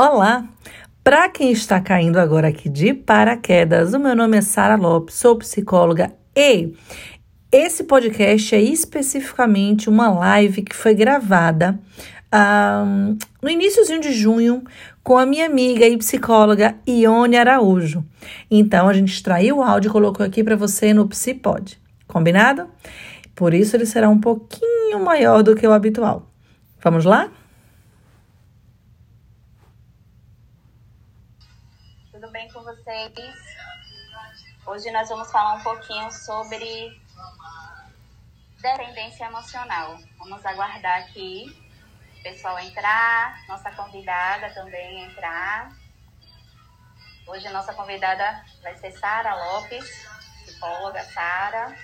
Olá! Para quem está caindo agora aqui de paraquedas, o meu nome é Sara Lopes, sou psicóloga e esse podcast é especificamente uma live que foi gravada um, no iníciozinho de junho com a minha amiga e psicóloga Ione Araújo. Então a gente extraiu o áudio e colocou aqui para você no Psipod. Combinado? Por isso ele será um pouquinho maior do que o habitual. Vamos lá? Tudo bem com vocês? Hoje nós vamos falar um pouquinho sobre dependência emocional. Vamos aguardar aqui o pessoal entrar, nossa convidada também entrar. Hoje a nossa convidada vai ser Sara Lopes, psicóloga Sara.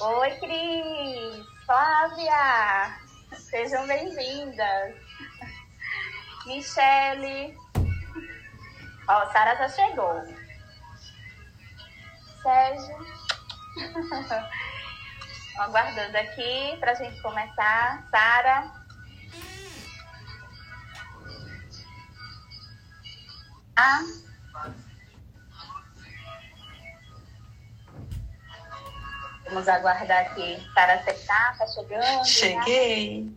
Oi, Cris! Flávia! Sejam bem-vindas! Michele! Ó, Sara já chegou. Sérgio. Aguardando aqui para a gente começar. Sara. Ah. Vamos aguardar aqui. Sara aceitar, tá chegando. Cheguei. Né?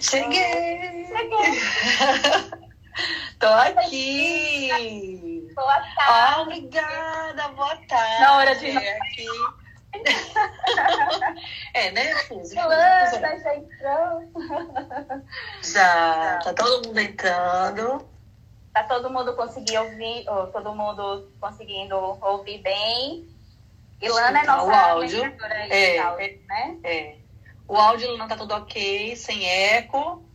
Cheguei. Cheguei. Tô aqui. Boa tarde. Oh, obrigada, boa tarde. Na hora de aqui. é, né, Fuso? Fulana, já entrou. Já, tá todo mundo entrando. Tá todo mundo conseguindo ouvir, ou todo mundo conseguindo ouvir bem. Ilana é Escutar nossa o áudio. É. áudio, né? É. O áudio não tá tudo ok, sem eco.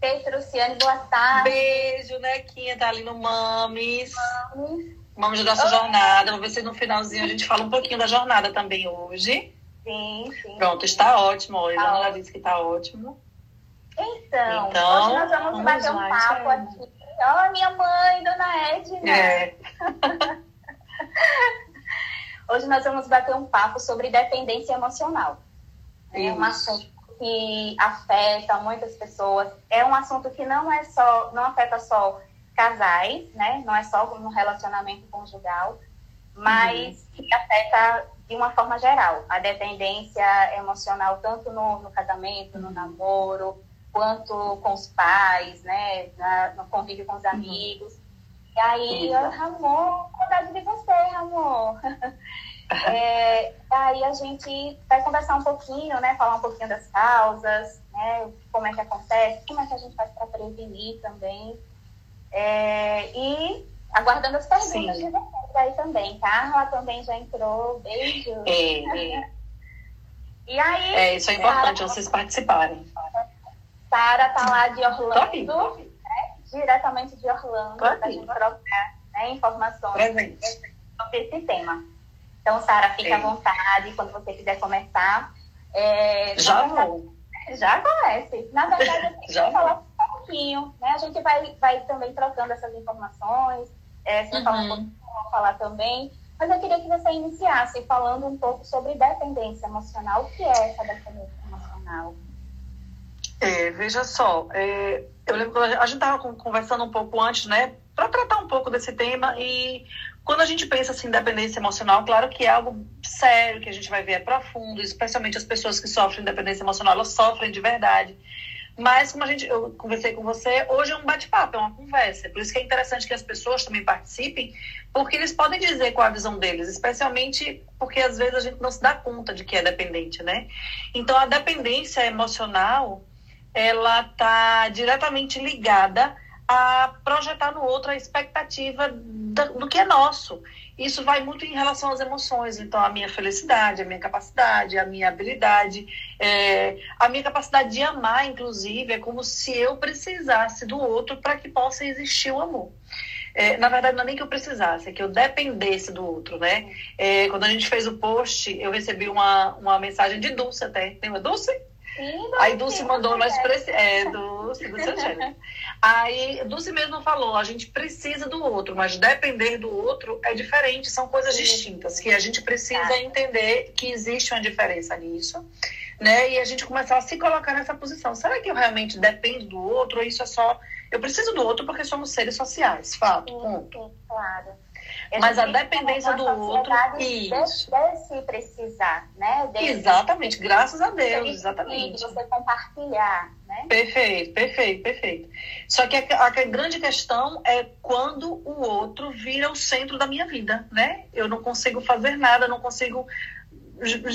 Petruciane, boa tarde. Beijo, Nequinha, tá ali no Mames. Mames da nossa jornada. Vamos ver se no finalzinho a gente fala um pouquinho da jornada também hoje. Sim, sim. Pronto, está ótimo. Olha, Tá ela ótimo. disse que tá ótimo. Então, Então, hoje nós vamos, vamos bater um papo aqui. Ó, minha mãe, dona Edna. É. Hoje nós vamos bater um papo sobre dependência emocional. É um assunto que afeta muitas pessoas. É um assunto que não é só, não afeta só casais, né? Não é só no relacionamento conjugal, mas que afeta de uma forma geral a dependência emocional tanto no, no casamento, no namoro, quanto com os pais, né? Na- no convívio com os amigos. E aí. Ramon, saudade de você, Ramon. É, aí a gente vai conversar um pouquinho, né? Falar um pouquinho das causas, né? Como é que acontece, como é que a gente faz para prevenir também. É, e aguardando as perguntas Sim. de vocês aí também. Carla também já entrou. Beijo. É, E aí, é, isso é importante, vocês participarem. Sara tá lá de Tô aqui, tô Orlando, aqui. diretamente de Orlando, Tô para a gente trocar né, informações Presente. sobre esse tema. Então, Sara, fique É. à vontade quando você quiser começar. É, Já verdade, vou. Já comece. Na verdade, eu queria Já falar um pouquinho, né? A gente vai, vai também trocando essas informações, é, você fala um Uhum. pouquinho, vou falar também. Mas eu queria que você iniciasse falando um pouco sobre dependência emocional. O que é essa dependência emocional? É, veja só, é, eu lembro que a gente estava conversando um pouco antes, né, para tratar um pouco desse tema e quando a gente pensa assim, dependência emocional, claro que é algo sério, que a gente vai ver é profundo, especialmente as pessoas que sofrem dependência emocional, elas sofrem de verdade. Mas como a gente, eu conversei com você, hoje é um bate-papo, é uma conversa. Por isso que é interessante que as pessoas também participem, porque eles podem dizer qual a visão deles, especialmente porque às vezes a gente não se dá conta de que é dependente, né? Então a dependência emocional, ela está diretamente ligada a projetar no outro a expectativa do que é nosso. Isso vai muito em relação às emoções. Então, a minha felicidade, a minha capacidade, a minha habilidade, é, a minha capacidade de amar, inclusive, é como se eu precisasse do outro para que possa existir o amor. É, na verdade, não é nem que eu precisasse, é que eu dependesse do outro, né? É, quando a gente fez o post, eu recebi uma, uma mensagem de Dulce até. Lembra Dulce? Sim, Aí Dulce mandou, nós precisamos. É, Dulce, Dulce Angélica. Aí Dulce mesmo falou: a gente precisa do outro, mas depender do outro é diferente, são coisas Sim. distintas, que a gente precisa Tá. entender que existe uma diferença nisso. né? E a gente começar a se colocar nessa posição. Será que eu realmente dependo do outro ou isso é só eu preciso do outro porque somos seres sociais, fato, ponto. claro. Mas a dependência do outro. Isso. Deve se precisar, né? Deve exatamente, graças a Deus, exatamente. Você compartilhar, né? Perfeito, perfeito, perfeito. Só que a, a, grande questão é quando o outro vira o centro da minha vida, né? Eu não consigo fazer nada, não consigo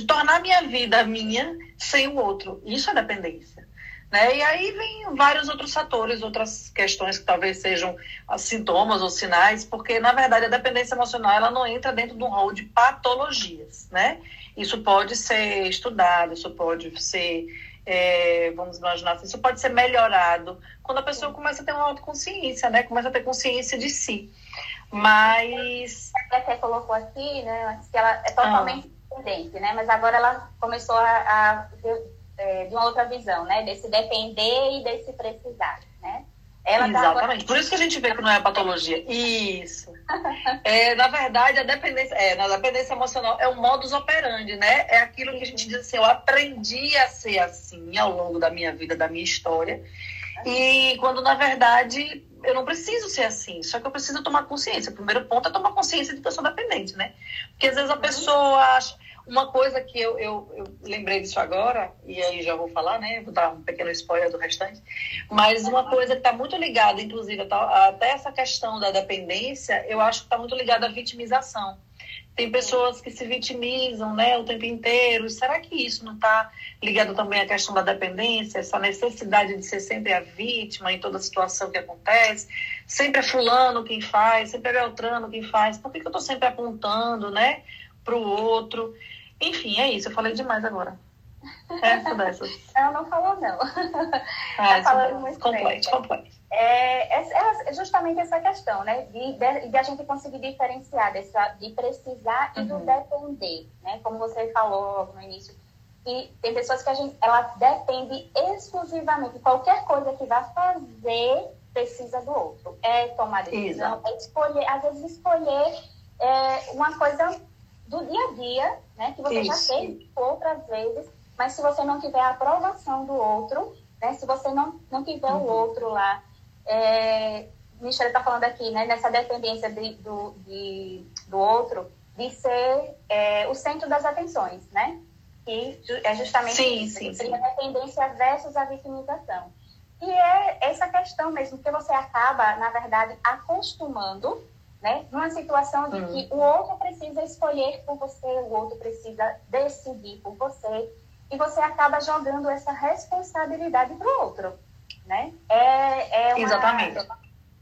tornar minha vida minha sem o outro. Isso é dependência. Né? E aí vem vários outros fatores, outras questões que talvez sejam ah, sintomas ou sinais, porque na verdade a dependência emocional ela não entra dentro do rol de patologias, né? Isso pode ser estudado, isso pode ser, é, vamos imaginar assim, isso pode ser melhorado quando a pessoa começa a ter uma autoconsciência, né? Começa a ter consciência de si. Mas. A até colocou aqui, né? Que ela é totalmente ah. dependente, né? Mas agora ela começou a, a é, de uma outra visão, né? Desse depender e desse precisar, né? Ela Exatamente. Por isso que a gente vê que não é patologia. Isso. É, na verdade, a dependência, é, na dependência emocional é o modus operandi, né? É aquilo que a gente diz assim, eu aprendi a ser assim ao longo da minha vida, da minha história. E quando, na verdade, eu não preciso ser assim, só que eu preciso tomar consciência. O primeiro ponto é tomar consciência de que eu sou dependente, né? Porque às vezes a uhum. pessoa acha uma coisa que eu, eu, eu, lembrei disso agora, e aí já vou falar, né? Vou dar um pequeno spoiler do restante. Mas uma coisa que está muito ligada, inclusive, até essa questão da dependência, eu acho que está muito ligada à vitimização. Tem pessoas que se vitimizam né, o tempo inteiro. Será que isso não está ligado também à questão da dependência, essa necessidade de ser sempre a vítima em toda situação que acontece? Sempre é fulano quem faz, sempre é Beltrano quem faz. Por que, que eu estou sempre apontando né, para o outro? Enfim, é isso. Eu falei demais agora. Essa dessas. Não, não falou, não. Ah, tá falando muito complete, bem. complete. É, é, é, justamente essa questão, né? De, de, de, a gente conseguir diferenciar dessa, de precisar e do uhum. depender, né? Como você falou no início, e tem pessoas que a gente, ela depende exclusivamente, qualquer coisa que vá fazer precisa do outro. É tomar decisão, Exato. é escolher, às vezes escolher é, uma coisa do dia a dia, né? Que você Isso. já fez outras vezes, mas se você não tiver a aprovação do outro, né? Se você não, não tiver uhum. o outro lá, é, Michelle está falando aqui, né? Nessa dependência de, do, de, do outro, de ser é, o centro das atenções, né? Que é justamente sim, isso, sim, sim. a dependência versus a vitimização. E é essa questão mesmo, que você acaba, na verdade, acostumando né? Numa situação de que o outro precisa escolher por você, o outro precisa decidir por você, e você acaba jogando essa responsabilidade para o outro, né? É, é uma, Exatamente.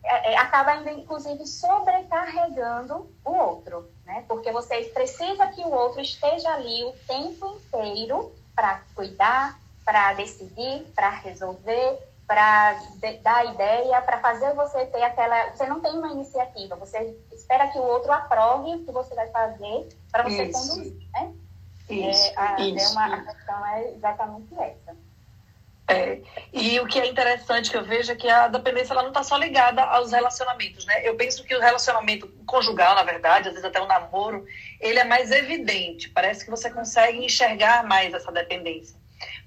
É, é, acaba inclusive, sobrecarregando o outro, né? Porque você precisa que o outro esteja ali o tempo inteiro para cuidar, para decidir, para resolver, para dar ideia, para fazer você ter aquela. Você não tem uma iniciativa, você espera que o outro aprove o que você vai fazer para você isso. conduzir, né? Isso, é, a, isso. É uma, a questão é exatamente essa. É, e o que é interessante que eu vejo é que a dependência ela não está só ligada aos relacionamentos, né? Eu penso que o relacionamento conjugal, na verdade, às vezes até o namoro, ele é mais evidente. Parece que você consegue enxergar mais essa dependência.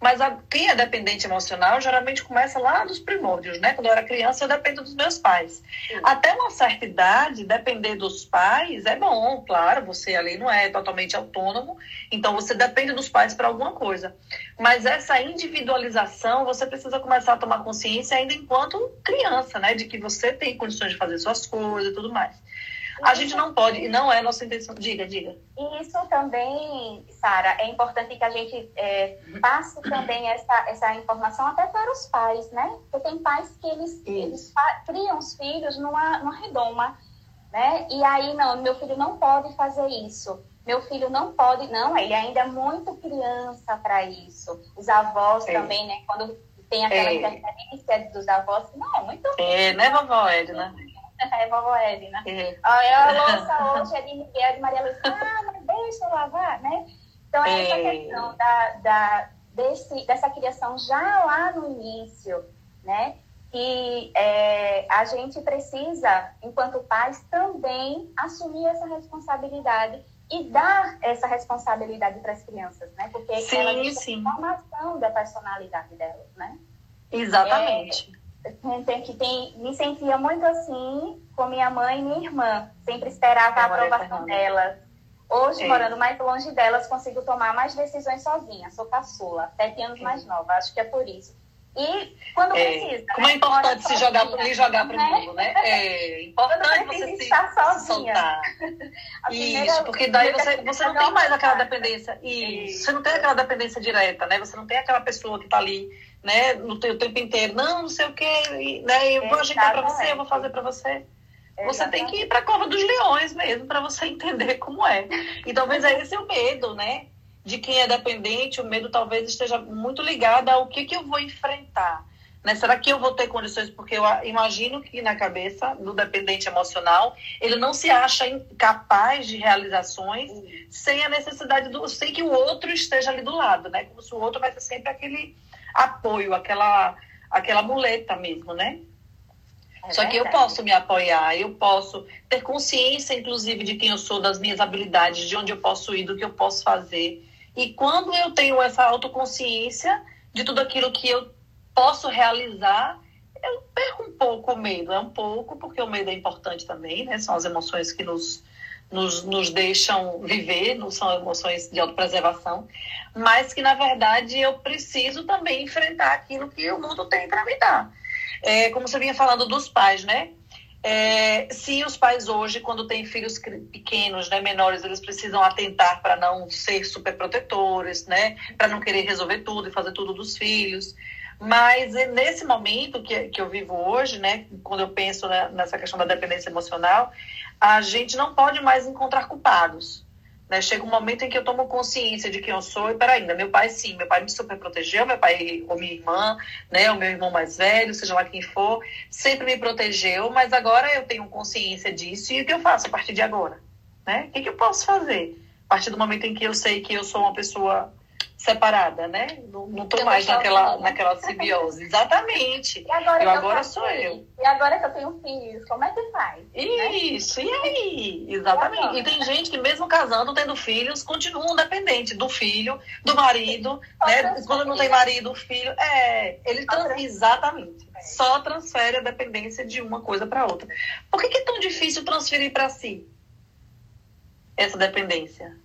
Mas a, quem é dependente emocional geralmente começa lá dos primórdios, né? Quando eu era criança, eu dependo dos meus pais. Sim. Até uma certa idade, depender dos pais é bom, claro, você ali não é totalmente autônomo, então você depende dos pais para alguma coisa. Mas essa individualização, você precisa começar a tomar consciência ainda enquanto criança, né? De que você tem condições de fazer suas coisas e tudo mais. A gente não pode, e não é nossa intenção. Diga, diga. E isso também, Sara, é importante que a gente é, passe também essa, essa informação até para os pais, né? Porque tem pais que eles, eles criam os filhos numa, numa redoma, né? E aí, não, meu filho não pode fazer isso. Meu filho não pode, não, ele ainda é muito criança para isso. Os avós é. também, né? Quando tem aquela é. interferência dos avós, não, é muito. É, né, vovó Edna? É, vovó Edna. É. A louça hoje é de Miguel, de Maria Luísa. Ah, mas deixa eu lavar, né? Então, é essa é. questão da, da, desse, dessa criação já lá no início, né? Que é, a gente precisa, enquanto pais, também assumir essa responsabilidade e dar essa responsabilidade para as crianças, né? Porque sim, ela sim. formação da personalidade delas, né? Exatamente. É, tem, que tem, me sentia muito assim com minha mãe e minha irmã. Sempre esperava a aprovação delas. Hoje, é. morando mais longe delas, consigo tomar mais decisões sozinha. Sou caçula, sete anos é. mais nova. Acho que é por isso. E quando é, precisa. Como né? é importante se jogar, lhe jogar para o né? mundo, né? É importante você se, se soltar. Isso, porque daí você, você não tem mais aquela dependência. Isso, você não tem aquela dependência direta, né? Você não tem aquela pessoa que está ali, né, no teu tempo inteiro. Não, não sei o quê, né? Eu vou ajeitar para você, eu vou fazer para você. Você tem que ir para a cova dos leões mesmo, para você entender como é. E talvez é esse o medo, né? de quem é dependente, o medo talvez esteja muito ligado ao que, que eu vou enfrentar. Né? Será que eu vou ter condições? Porque eu imagino que na cabeça do dependente emocional, ele não se acha capaz de realizações sem a necessidade do. sem que o outro esteja ali do lado, né? Como se o outro vai ser sempre aquele apoio, aquela, aquela muleta mesmo, né? É Só que eu posso me apoiar, eu posso ter consciência, inclusive, de quem eu sou, das minhas habilidades, de onde eu posso ir, do que eu posso fazer. E quando eu tenho essa autoconsciência de tudo aquilo que eu posso realizar, eu perco um pouco o medo. É um pouco, porque o medo é importante também, né? São as emoções que nos, nos, nos deixam viver, não são emoções de autopreservação, mas que, na verdade, eu preciso também enfrentar aquilo que o mundo tem para me dar. É, como você vinha falando dos pais, né? É, se os pais hoje, quando têm filhos pequenos, né, menores, eles precisam atentar para não ser superprotetores, né, para não querer resolver tudo e fazer tudo dos filhos. Mas é nesse momento que, que eu vivo hoje, né, quando eu penso nessa questão da dependência emocional, a gente não pode mais encontrar culpados. Né? Chega um momento em que eu tomo consciência de quem eu sou e, peraí, ainda meu pai sim, meu pai me super protegeu, meu pai ou minha irmã, né, o meu irmão mais velho, seja lá quem for, sempre me protegeu, mas agora eu tenho consciência disso e o que eu faço a partir de agora? Né? O que, que eu posso fazer? A partir do momento em que eu sei que eu sou uma pessoa separada, né? Não, não tô mais naquela, naquela simbiose. Exatamente. E agora eu agora sou eu. E agora que eu tenho filhos, como é que faz? Né? Isso, né? e aí? Exatamente. E, e, tem gente que mesmo casando, tendo filhos, continuam dependentes do filho, do marido, né? Quando não tem marido, o filho. É, ele trans... exatamente. É. Só transfere a dependência de uma coisa para outra. Por que, que é tão difícil transferir para si essa dependência?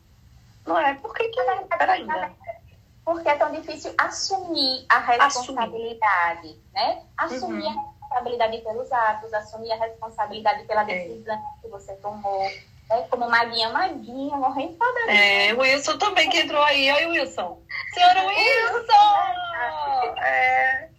Não é? Por que que... Peraí, né? Porque é tão difícil assumir a responsabilidade, assumir. né? Assumir uhum. a responsabilidade pelos atos, assumir a responsabilidade pela é. decisão é. que você tomou. Né? Como Maguinha, Maguinha, morrendo toda É, o Wilson também que entrou aí. Oi, Wilson. Senhora Wilson! é.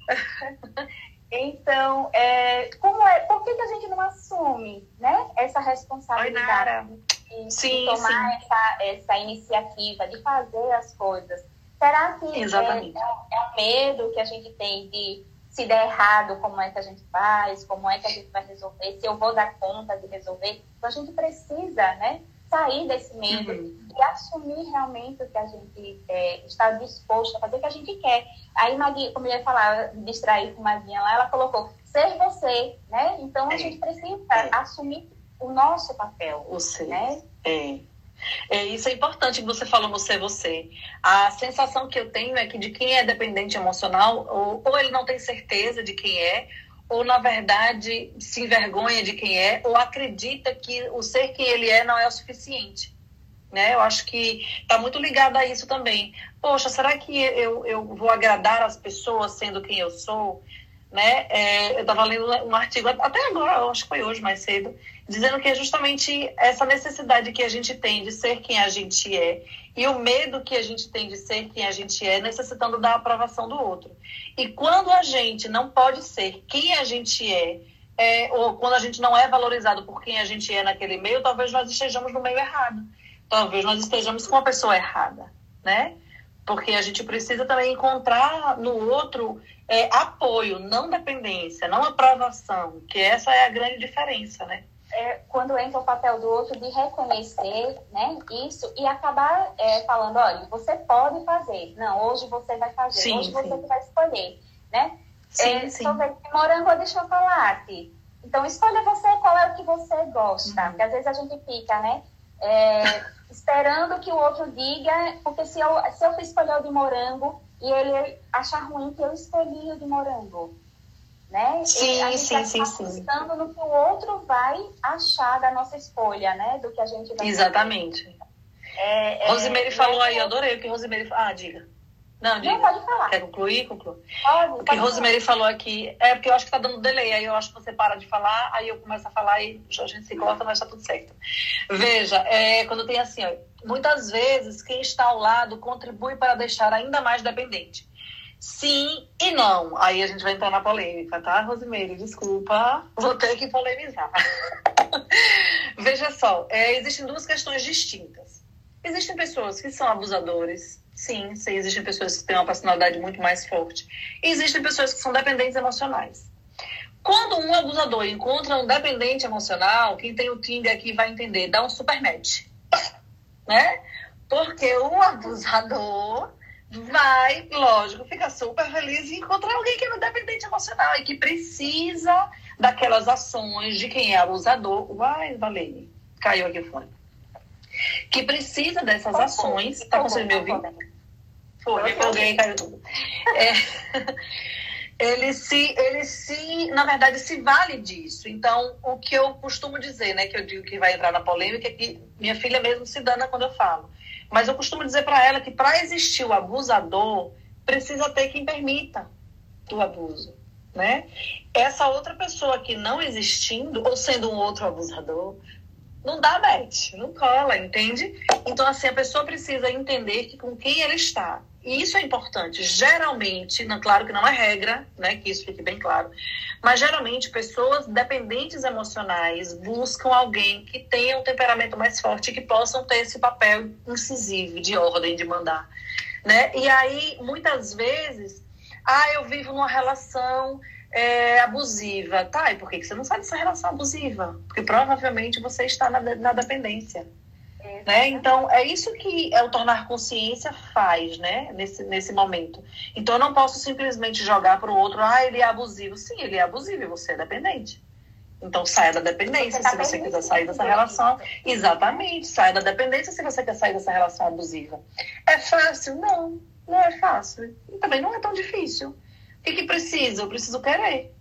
Então, é, como é, por que, que a gente não assume né, essa responsabilidade de, sim, tomar sim. Essa, essa iniciativa, de fazer as coisas? Será que é, é, é um medo que a gente tem de se der errado, como é que a gente faz, como é que a gente vai resolver, se eu vou dar conta de resolver? Então a gente precisa, né, sair desse medo uhum. e assumir realmente o que a gente é, está disposto a fazer, o que a gente quer. Aí, Magui, como eu ia falar, distrair com Maguinha lá, ela colocou ser você, né? Então a é. gente precisa é. assumir o nosso papel. O ser. Né? É. É, isso é importante que você falou você, você. A sensação que eu tenho é que de quem é dependente emocional, ou, ou ele não tem certeza de quem é, ou na verdade se envergonha de quem é, ou acredita que o ser quem ele é não é o suficiente. Né? Eu acho que está muito ligado a isso também. Poxa, será que eu, eu vou agradar as pessoas sendo quem eu sou? Né? É, eu estava lendo um artigo, até agora, acho que foi hoje mais cedo, dizendo que é justamente essa necessidade que a gente tem de ser quem a gente é e o medo que a gente tem de ser quem a gente é, necessitando da aprovação do outro. E quando a gente não pode ser quem a gente é, é ou quando a gente não é valorizado por quem a gente é naquele meio, talvez nós estejamos no meio errado. Talvez nós estejamos com a pessoa errada, né? Porque a gente precisa também encontrar no outro é, apoio, não dependência, não aprovação, que essa é a grande diferença, né? É, quando entra o papel do outro de reconhecer né, isso e acabar é, falando, olha, você pode fazer. Não, hoje você vai fazer, sim, hoje sim. você vai escolher. Né? Sim, é, sim. Sorvete de morango ou de chocolate. Então, escolha você qual é o que você gosta. Uhum. Porque às vezes a gente fica, né? É, esperando que o outro diga, porque se eu, se eu escolher o de morango e ele achar ruim que eu escolhi o de morango, né? Sim, a gente sim, sim, sim. pensando no que o outro vai achar da nossa escolha, né? Do que a gente vai Exatamente. É, é, Rosemary falou aí, eu adorei o que Rosemary falou. Ah, diga. Não, diga. Não, pode falar. Quer concluir? Conclui. Pode, O que Rosemary falou aqui, é porque eu acho que tá dando delay, aí eu acho que você para de falar, aí eu começo a falar e a gente se corta, mas tá tudo certo. Veja, é, quando tem assim, ó, muitas vezes quem está ao lado contribui para deixar ainda mais dependente. Sim e não. Aí a gente vai entrar na polêmica, tá, Rosemary? Desculpa, vou ter que polemizar. Veja só, é, existem duas questões distintas. Existem pessoas que são abusadores, sim, sim, existem pessoas que têm uma personalidade muito mais forte. E existem pessoas que são dependentes emocionais. Quando um abusador encontra um dependente emocional, quem tem o Tinder aqui vai entender, dá um super match. Né? Porque o abusador vai, lógico, fica super feliz em encontrar alguém que é um dependente emocional e que precisa daquelas ações de quem é abusador. Uai, Valene, caiu aqui o fone. Que precisa dessas ações. Tá conseguindo me ouvir? Foi, e caiu tudo. É, ele se, ele se, na verdade, se vale disso. Então, o que eu costumo dizer, né, que eu digo que vai entrar na polêmica, é que minha filha mesmo se dana quando eu falo. Mas eu costumo dizer para ela que para existir o abusador, precisa ter quem permita o abuso, né? Essa outra pessoa que não existindo, ou sendo um outro abusador, não dá match, não cola, entende? Então, assim, a pessoa precisa entender que com quem ela está. E isso é importante. Geralmente, não, claro que não é regra, né? Que isso fique bem claro. Mas geralmente pessoas dependentes emocionais buscam alguém que tenha um temperamento mais forte que possam ter esse papel incisivo de ordem de mandar, né? E aí muitas vezes, ah, eu vivo numa relação é, abusiva, tá? E por que que você não sai dessa relação abusiva? Porque provavelmente você está na, na dependência. Né? Então, é isso que é o tornar consciência faz, né? Nesse, nesse momento. Então, eu não posso simplesmente jogar para o outro, ah, ele é abusivo. Sim, ele é abusivo e você é dependente. Então, saia da dependência você tá se você quiser sair dessa relação. Exatamente, saia da dependência se você quer sair dessa relação abusiva. É fácil? Não, não é fácil. E também não é tão difícil. O que, que precisa? Eu preciso querer.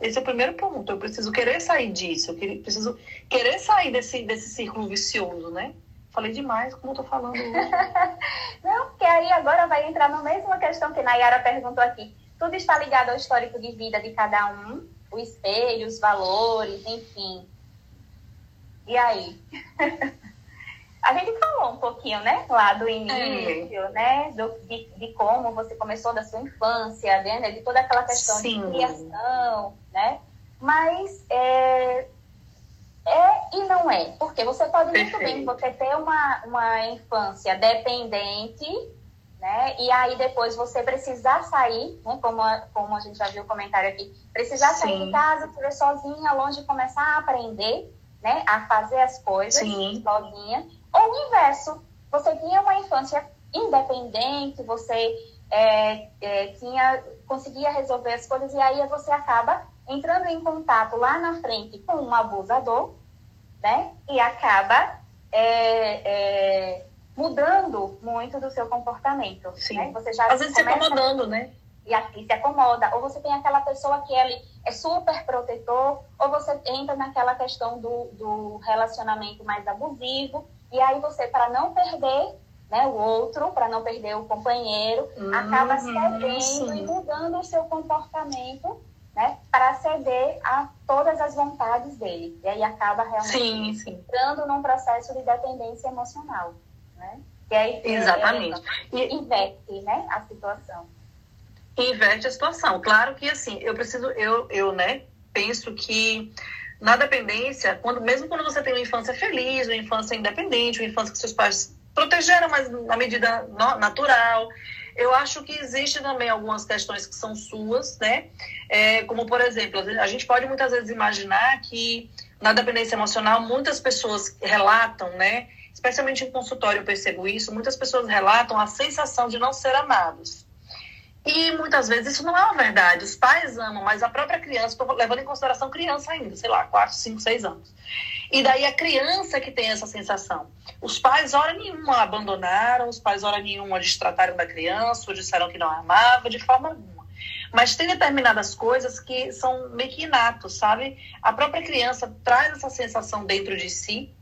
Esse é o primeiro ponto. Eu preciso querer sair disso. Eu preciso querer sair desse, desse círculo vicioso, né? Falei demais, como eu tô falando hoje. Não, porque aí agora vai entrar na mesma questão que Nayara perguntou aqui. Tudo está ligado ao histórico de vida de cada um, o espelho, os valores, enfim. E aí? A gente falou um pouquinho, né, lá do início, é. né, do, de, de, como você começou da sua infância, né, de toda aquela questão Sim. de criação, né, mas é, é e não é. Porque você pode Perfeito. muito bem você ter uma, uma infância dependente, né? E aí depois você precisar sair, né? Como a, como a gente já viu o comentário aqui, precisar Sim. sair de casa, viver sozinha, longe de começar a aprender, né? A fazer as coisas Sim. sozinha. Ou o inverso, você tinha uma infância independente, você é, é, tinha, conseguia resolver as coisas e aí você acaba entrando em contato lá na frente com um abusador, né? E acaba é, é, mudando muito do seu comportamento. Sim. Né? Você já Às vezes se acomodando, né? E aqui se acomoda. Ou você tem aquela pessoa que ele é super protetor, ou você entra naquela questão do, do relacionamento mais abusivo. E aí você, para não perder né, o outro, para não perder o companheiro, uhum, acaba cedendo sim. e mudando o seu comportamento né, para ceder a todas as vontades dele. E aí acaba realmente sim, sim. entrando num processo de dependência emocional. Né? E aí, Exatamente. e inverte né, a situação. Inverte a situação. Claro que assim, eu preciso, eu, eu né, penso que na dependência, quando, mesmo quando você tem uma infância feliz, uma infância independente, uma infância que seus pais protegeram, mas na medida natural, eu acho que existe também algumas questões que são suas, né? É, como, por exemplo, a gente pode muitas vezes imaginar que na dependência emocional muitas pessoas relatam, né? Especialmente em consultório eu percebo isso, muitas pessoas relatam a sensação de não ser amados. E muitas vezes isso não é uma verdade. Os pais amam, mas a própria criança, estou levando em consideração criança ainda, sei lá, 4, 5, 6 anos. E daí a criança que tem essa sensação. Os pais, hora nenhuma, abandonaram, os pais, hora nenhuma, destrataram da criança, ou disseram que não amava, de forma alguma. Mas tem determinadas coisas que são meio que inatos, sabe? A própria criança traz essa sensação dentro de si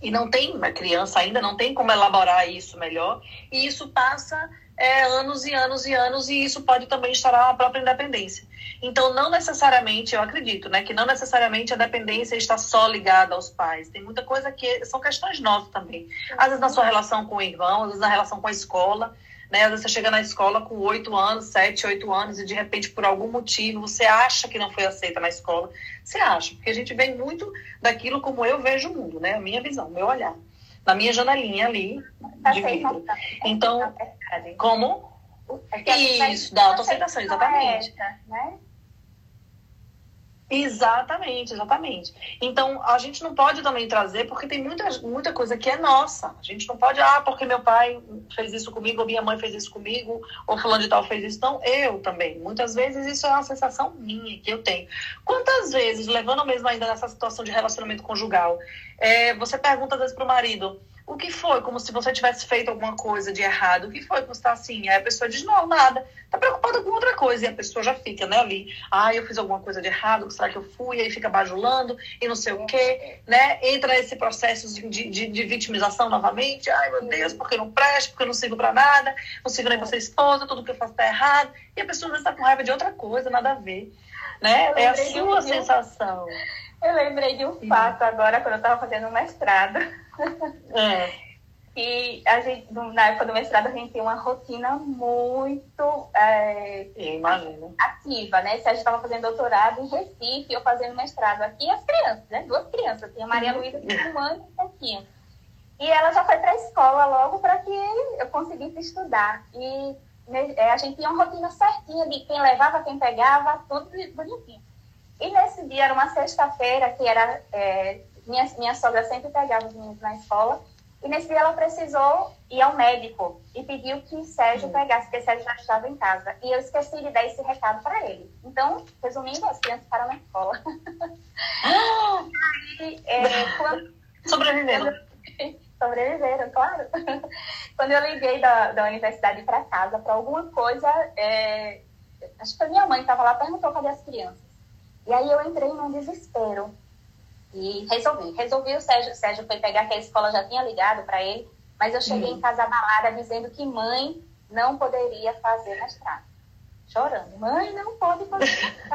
e não tem, uma criança ainda não tem como elaborar isso melhor, e isso passa é, anos e anos e anos, e isso pode também instaurar uma própria independência. Então, não necessariamente, eu acredito, né, que não necessariamente a dependência está só ligada aos pais. Tem muita coisa que são questões nossas também. Às vezes na sua relação com o irmão, às vezes na relação com a escola. Né? Às vezes você chega na escola com oito anos, sete, oito anos, e de repente, por algum motivo, você acha que não foi aceita na escola. Você acha, porque a gente vem muito daquilo como eu vejo o mundo, né? A minha visão, o meu olhar. Na minha janelinha ali, de vidro. Então, como? Isso, da autoaceitação, exatamente. Né? Exatamente, exatamente. Então, a gente não pode também trazer, porque tem muita, muita coisa que é nossa. A gente não pode, ah, porque meu pai fez isso comigo, ou minha mãe fez isso comigo, ou fulano de tal fez isso. Não, eu também. Muitas vezes isso é uma sensação minha, que eu tenho. Quantas vezes, levando mesmo ainda nessa situação de relacionamento conjugal, é, você pergunta às vezes para o marido, o que foi? Como se você tivesse feito alguma coisa de errado. O que foi você está assim? Aí a pessoa diz, não, nada. Está preocupada com outra coisa. E a pessoa já fica, né, ali. Ah, eu fiz alguma coisa de errado, será que eu fui? Aí fica bajulando e não sei o quê, né? Entra nesse processo de, de, de vitimização novamente. Ai, meu Deus, porque eu não presto, porque eu não sirvo para nada, não sirvo nem para ser esposa, tudo que eu faço está errado. E a pessoa vezes está com raiva de outra coisa, nada a ver. Né? É a sua sensação. Eu lembrei de um fato agora, quando eu estava fazendo mestrado. É. E a gente, na época do mestrado, a gente tem uma rotina muito é, ativa, né? Se a gente estava fazendo doutorado em Recife, eu fazendo mestrado aqui, as crianças, né? Duas crianças. Tinha a Maria uhum. Luísa, tinha um ano e pouquinho. E ela já foi para a escola logo para que eu conseguisse estudar. E é, a gente tinha uma rotina certinha de quem levava, quem pegava, tudo bonitinho. E nesse dia, era uma sexta-feira, que era. É, minha, minha sogra sempre pegava os meninos na escola. E nesse dia ela precisou ir ao médico e pediu que Sérgio pegasse, porque Sérgio já estava em casa. E eu esqueci de dar esse recado para ele. Então, resumindo, as crianças ficaram na escola. aí, é, quando... Sobreviveram. Sobreviveram, claro. quando eu liguei da, da universidade para casa para alguma coisa, é, acho que a minha mãe estava lá, perguntou cadê as crianças. E aí eu entrei num desespero. E resolvi. Resolvi o Sérgio. O Sérgio foi pegar que a escola já tinha ligado para ele, mas eu cheguei uhum. em casa abalada dizendo que mãe não poderia fazer mestrado. Chorando. Mãe, não pode fazer.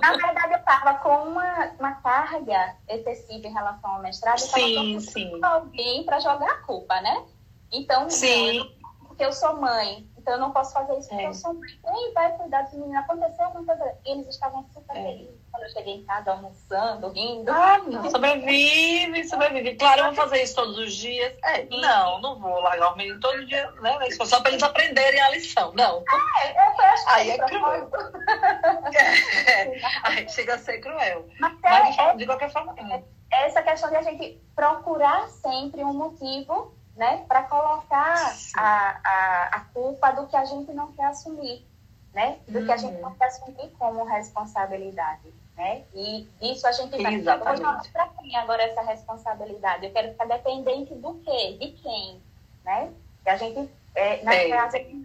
Na verdade, eu estava com uma, uma carga excessiva em relação ao mestrado. Eu sim. alguém para jogar a culpa, né? Então, sim. Não, porque eu sou mãe, então eu não posso fazer isso porque é. eu sou mãe. Quem vai cuidar dos meninos? Aconteceu alguma coisa. Eles estavam super é. felizes quando eu cheguei em casa almoçando, rindo. Ah, não, sobrevive, sobrevive. Claro, eu vou fazer isso todos os dias. É, não, não vou largar o menino todo dia, né? Só para eles aprenderem a lição. Não. Ah, é, eu acho Aí é cruel. é, aí chega a ser cruel. Mas, Mas é, de qualquer forma. É, essa questão de a gente procurar sempre um motivo né, para colocar a, a, a, culpa do que a gente não quer assumir, né, do uhum. que a gente não quer assumir como responsabilidade, né, e isso a gente vai Exatamente. para quem agora essa responsabilidade, eu quero ficar dependente do quê, de quem, né, que a gente, é, na é.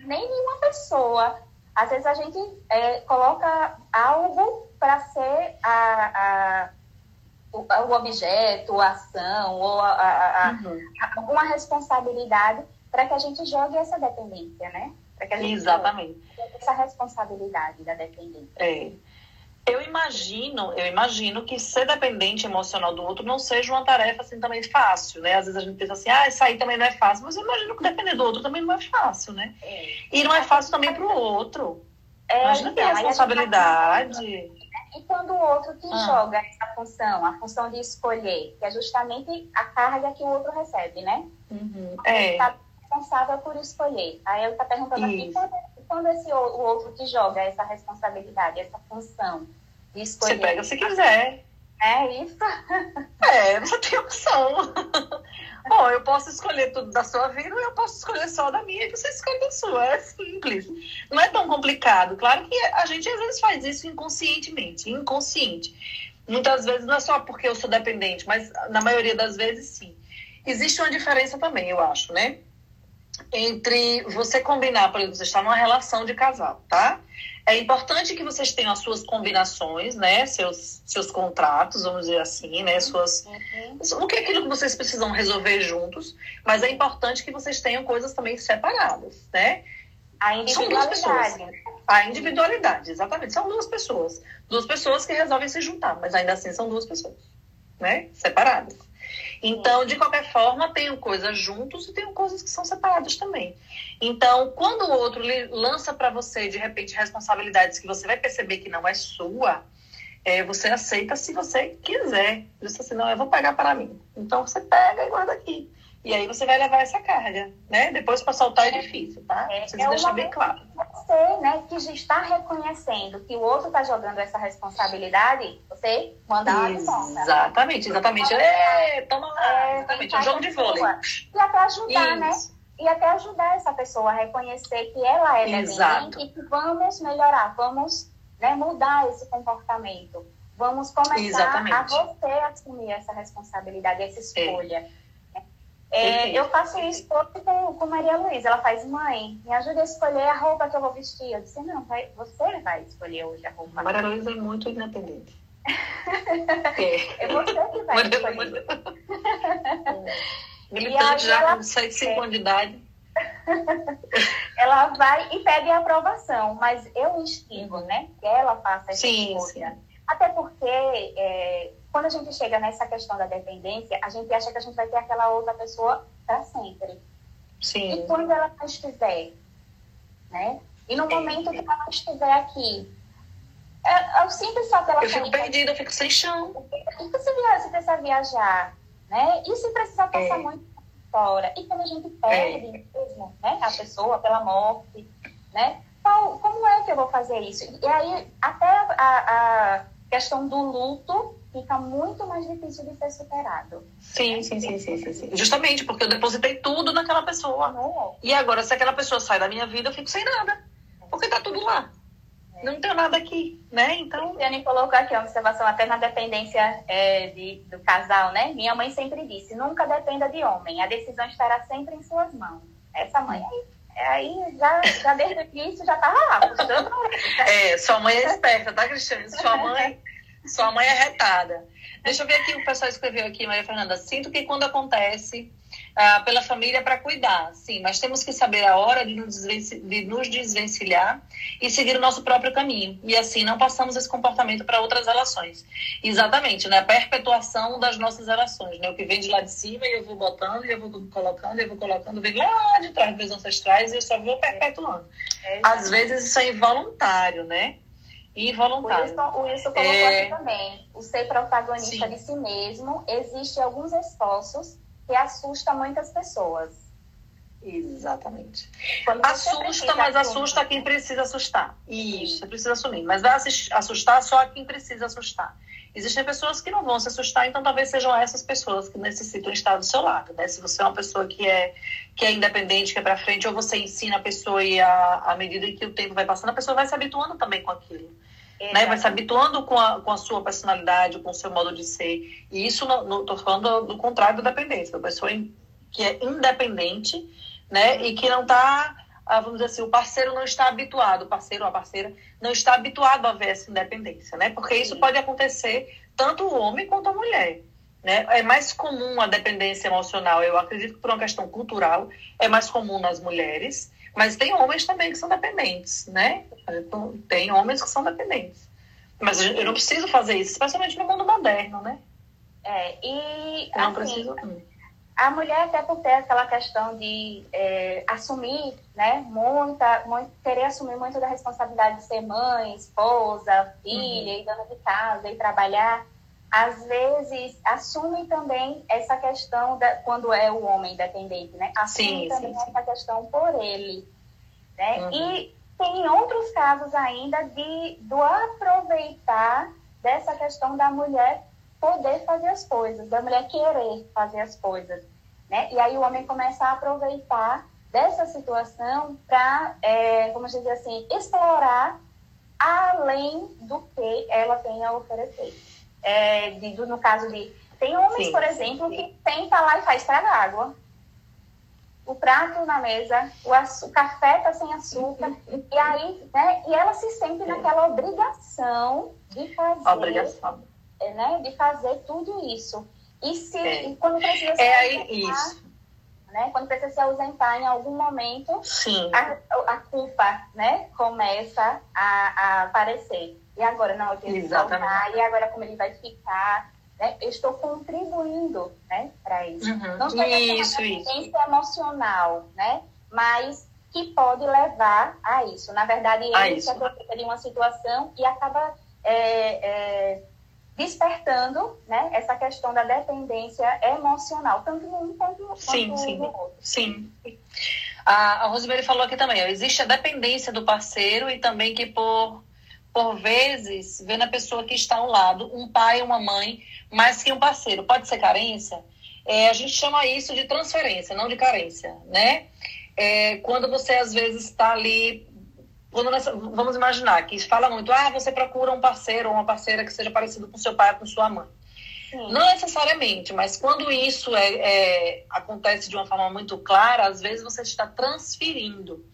nem nenhuma pessoa, às vezes a gente é, coloca algo para ser a, a o, o objeto, a ação, ou a, a, a, uhum. alguma responsabilidade para que a gente jogue essa dependência, né? Que Exatamente. essa responsabilidade da dependência. É. Eu imagino, eu imagino que ser dependente emocional do outro não seja uma tarefa assim também fácil, né? Às vezes a gente pensa assim, ah, sair também não é fácil, mas eu imagino que depender do outro também não é fácil, né? É. E não é fácil também para o outro. É, Imagina então, ter responsabilidade. E quando o outro te ah. joga essa função, a função de escolher, que é justamente a carga que o outro recebe, né? Uhum. É. está responsável por escolher. Aí ele está perguntando aqui, quando, quando esse, o outro te joga essa responsabilidade, essa função de escolher? Você pega se quiser. É isso? É, você tem opção. Bom, eu posso escolher tudo da sua vida ou eu posso escolher só da minha e você escolhe da sua. É simples. Não é tão complicado. Claro que a gente às vezes faz isso inconscientemente, inconsciente. Muitas vezes não é só porque eu sou dependente, mas na maioria das vezes sim. Existe uma diferença também, eu acho, né? Entre você combinar, por exemplo, você está numa relação de casal, tá? É importante que vocês tenham as suas combinações, né? Seus, seus contratos, vamos dizer assim, né? Suas, uhum. O que é aquilo que vocês precisam resolver juntos, mas é importante que vocês tenham coisas também separadas, né? A individualidade. São duas pessoas. A individualidade, exatamente. São duas pessoas. Duas pessoas que resolvem se juntar, mas ainda assim são duas pessoas, né? Separadas. Então, de qualquer forma, tenho coisas juntos e tenho coisas que são separadas também. Então, quando o outro lança para você, de repente, responsabilidades que você vai perceber que não é sua, é, você aceita se você quiser. Diz assim, não, eu vou pagar para mim. Então, você pega e guarda aqui. E aí você vai levar essa carga, né? Depois para soltar é difícil, tá? É, Precisa é deixar bem claro. Você, né, que já está reconhecendo que o outro está jogando essa responsabilidade, você manda uma Exatamente, exatamente. É, toma lá, é, exatamente. É um jogo de vôlei. E até ajudar, né? Isso. né? E até ajudar essa pessoa a reconhecer que ela é dependente e que vamos melhorar, vamos né, mudar esse comportamento. Vamos começar Exatamente. a você assumir essa responsabilidade, essa escolha. É. É, eu faço isso hoje com, com Maria Luísa. Ela faz, mãe, me ajuda a escolher a roupa que eu vou vestir. Eu disse, não, vai, você vai escolher hoje a roupa. Maria Luísa é muito independente. é. é você que vai Maria escolher. Militante já com 5 anos de idade. ela vai e pede a aprovação, mas eu instigo, né? Que ela faça essa sim, escolha. Sim. Até porque é, quando a gente chega nessa questão da dependência, a gente acha que a gente vai ter aquela outra pessoa para sempre. Sim. E quando ela não estiver, né? E no momento que ela não estiver aqui, é, é o simples fato dela Eu fico perdida, eu fico sem chão. E se, via, se precisar viajar, né? E se precisar passar é. muito fora. E quando a gente perde é. mesmo, né? A pessoa pela morte, né? Qual, como é que eu vou fazer isso? E aí, até a, a questão do luto fica muito mais difícil de ser superado. Sim, sim, sim, sim, sim, sim. Justamente porque eu depositei tudo naquela pessoa. É. E agora, se aquela pessoa sai da minha vida, eu fico sem nada. Porque tá tudo lá. É. Não tem nada aqui, né? Então. Tiane colocou aqui a observação até na dependência é, de, do casal, né? Minha mãe sempre disse: nunca dependa de homem, a decisão estará sempre em suas mãos. Essa mãe aí aí já, já desde o início já estava lá. É, sua mãe é esperta, tá, Cristiane? Sua mãe sua mãe é retada. Deixa eu ver aqui, o pessoal escreveu aqui, Maria Fernanda. Sinto que quando acontece ah, pela família é para cuidar, sim, mas temos que saber a hora de nos, de nos desvencilhar e seguir o nosso próprio caminho. E assim não passamos esse comportamento para outras relações. Exatamente, né? A perpetuação das nossas relações, né? O que vem de lá de cima e eu vou botando, e eu vou colocando, e eu vou colocando, vem lá de trás dos ancestrais e eu só vou perpetuando. É, Às vezes isso é involuntário, né? Involuntário. O Wilson, colocou é... aqui também. O ser protagonista Sim. de si mesmo, existe alguns esforços que assustam muitas pessoas. Exatamente. assusta, mas assusta quem precisa assustar. Isso, você precisa assumir. Mas vai assustar só quem precisa assustar. Existem pessoas que não vão se assustar, então talvez sejam essas pessoas que necessitam estar do seu lado. Né? Se você é uma pessoa que é, que é independente, que é para frente, ou você ensina a pessoa e a, à medida que o tempo vai passando, a pessoa vai se habituando também com aquilo. Né? Vai se habituando com a, com a sua personalidade, com o seu modo de ser. E isso, estou falando do contrário da dependência, da pessoa que é independente né? e que não está, ah, vamos dizer assim, o parceiro não está habituado, o parceiro ou a parceira não está habituado a ver essa independência, né? porque isso pode acontecer tanto o homem quanto a mulher. Né? É mais comum a dependência emocional, eu acredito que por uma questão cultural, é mais comum nas mulheres, mas tem homens também que são dependentes, né? Tem homens que são dependentes. Mas eu não preciso fazer isso, especialmente no mundo moderno, né? É, e não assim, preciso. A mulher até por ter aquela questão de é, assumir, né, muita, muito, querer assumir muito da responsabilidade de ser mãe, esposa, filha, uhum. e dona de casa, e trabalhar, às vezes assume também essa questão da, quando é o homem dependente, né? Assume sim, também sim, sim. essa questão por ele, né? Uhum. E tem outros casos ainda de do aproveitar dessa questão da mulher poder fazer as coisas, da mulher querer fazer as coisas. né? E aí o homem começa a aproveitar dessa situação para, é, vamos dizer assim, explorar além do que ela tem a oferecer. É, de, no caso de. Tem homens, sim, por exemplo, sim. que tenta lá e faz traga água. O prato na mesa, o, o café está sem açúcar. e aí, né? E ela se sente naquela obrigação de fazer. Obrigação. É, né, de fazer tudo isso. E se é. e quando precisa é ser é aí, isso. Né, quando precisa se ausentar em algum momento, Sim. A, a culpa né, começa a, a aparecer. E agora, não, eu tenho que salvar, e agora como ele vai ficar, né? Eu estou contribuindo, né, para isso. Uhum. Não só isso, isso. emocional, né, mas que pode levar a isso. Na verdade, ele se aproveita de uma situação e acaba é, é, despertando né, essa questão da dependência emocional, tanto no um quanto, sim, quanto sim, no outro. Sim. A, a Rosemary falou aqui também, ó, existe a dependência do parceiro e também que por, por vezes vê na pessoa que está ao lado um pai uma mãe mais que um parceiro. Pode ser carência? É, a gente chama isso de transferência, não de carência, né? É, quando você às vezes está ali quando nós, vamos imaginar que fala muito, ah, você procura um parceiro ou uma parceira que seja parecido com seu pai ou com sua mãe. Sim. Não necessariamente, mas quando isso é, é, acontece de uma forma muito clara, às vezes você está transferindo.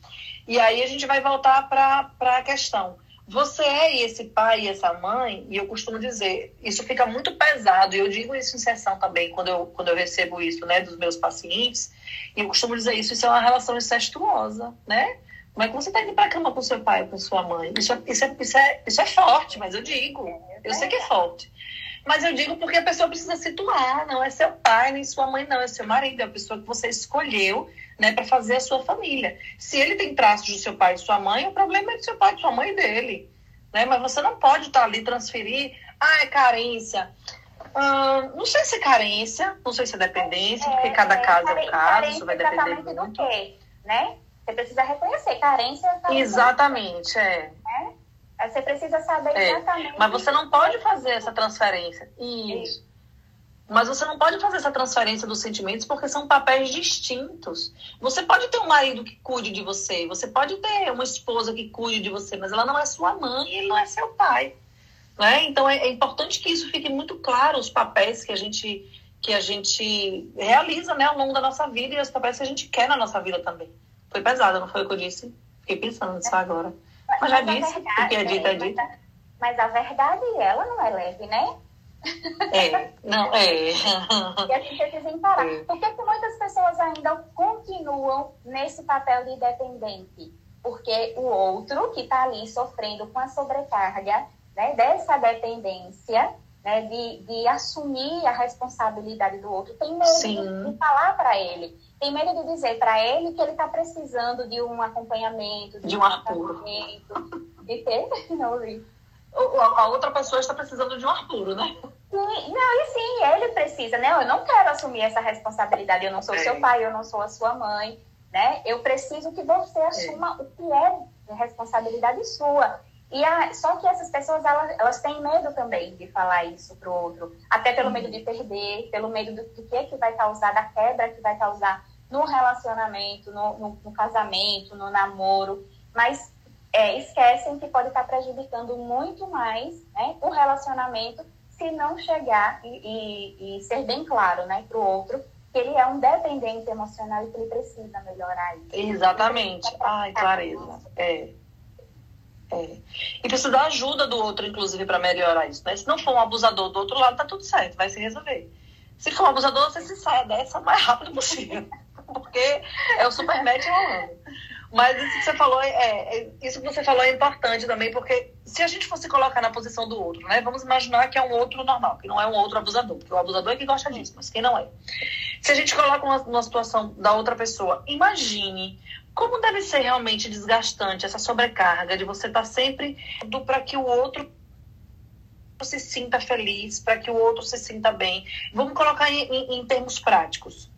E aí a gente vai voltar para a questão. Você é esse pai e essa mãe, e eu costumo dizer, isso fica muito pesado, e eu digo isso em sessão também, quando eu, quando eu recebo isso né, dos meus pacientes, e eu costumo dizer isso, isso é uma relação incestuosa, né? Como é que você está indo para a cama com seu pai ou com sua mãe? Isso, é, isso, é, isso, é, isso é forte, mas eu digo. Eu sei que é forte. Mas eu digo porque a pessoa precisa situar. Não é seu pai nem sua mãe, não. É seu marido. É a pessoa que você escolheu né, para fazer a sua família. Se ele tem traços do seu pai e sua mãe, o problema é do seu pai, de sua mãe e dele. Né? Mas você não pode estar tá ali transferir. Ah, é carência. Hum, não sei se é carência, não sei se é dependência, porque cada é, caso é um caso, isso vai depender muito. Do quê, né? Você precisa reconhecer carência. Tá exatamente, é. Né? Você precisa saber é. exatamente. Mas você não pode fazer essa transferência. Isso. Mas você não pode fazer essa transferência dos sentimentos porque são papéis distintos. Você pode ter um marido que cuide de você, você pode ter uma esposa que cuide de você, mas ela não é sua mãe e ele não é seu pai. Né? Então é, é importante que isso fique muito claro, os papéis que a gente que a gente realiza né, ao longo da nossa vida e os papéis que a gente quer na nossa vida também. Foi pesado, não foi o que eu disse? Fiquei pensando nisso agora. Mas, mas já disse, verdade, porque é dito, é dito. Mas a verdade, ela não é leve, né? É, não, é. E a gente precisa encarar. É. Por que, que muitas pessoas ainda continuam nesse papel de dependente? Porque o outro que está ali sofrendo com a sobrecarga né, dessa dependência, né, de, de assumir a responsabilidade do outro, tem medo de, de falar para ele tem medo de dizer para ele que ele está precisando de um acompanhamento, de, de um ar puro. De quê? Não ouvi. A outra pessoa está precisando de um ar puro, né? Sim, não, e sim, ele precisa, né? Eu não quero assumir essa responsabilidade. Eu não sou é. seu pai, eu não sou a sua mãe, né? Eu preciso que você é. assuma é. o que é responsabilidade sua. E a, só que essas pessoas, elas, elas têm medo também de falar isso para o outro. Até pelo medo de perder, pelo medo do, do que, que vai causar, da quebra que vai causar no relacionamento, no, no, no casamento, no namoro. Mas é, esquecem que pode estar prejudicando muito mais né, o relacionamento se não chegar e, e, e ser bem claro né, para o outro que ele é um dependente emocional e que ele precisa melhorar isso. Exatamente. Ai, clareza. É. É. E precisa da ajuda do outro, inclusive, para melhorar isso. Né? Se não for um abusador do outro lado, tá tudo certo, vai se resolver. Se for um abusador, você se sai dessa o mais rápido possível. Porque é o super médio rolando. Mas isso que você falou é, é, isso que você falou é importante também, porque se a gente fosse colocar na posição do outro, né? Vamos imaginar que é um outro normal, que não é um outro abusador, porque o abusador é que gosta disso, mas quem não é. Se a gente coloca uma, uma situação da outra pessoa, imagine como deve ser realmente desgastante essa sobrecarga de você estar tá sempre do para que o outro se sinta feliz, para que o outro se sinta bem. Vamos colocar em, em, em termos práticos.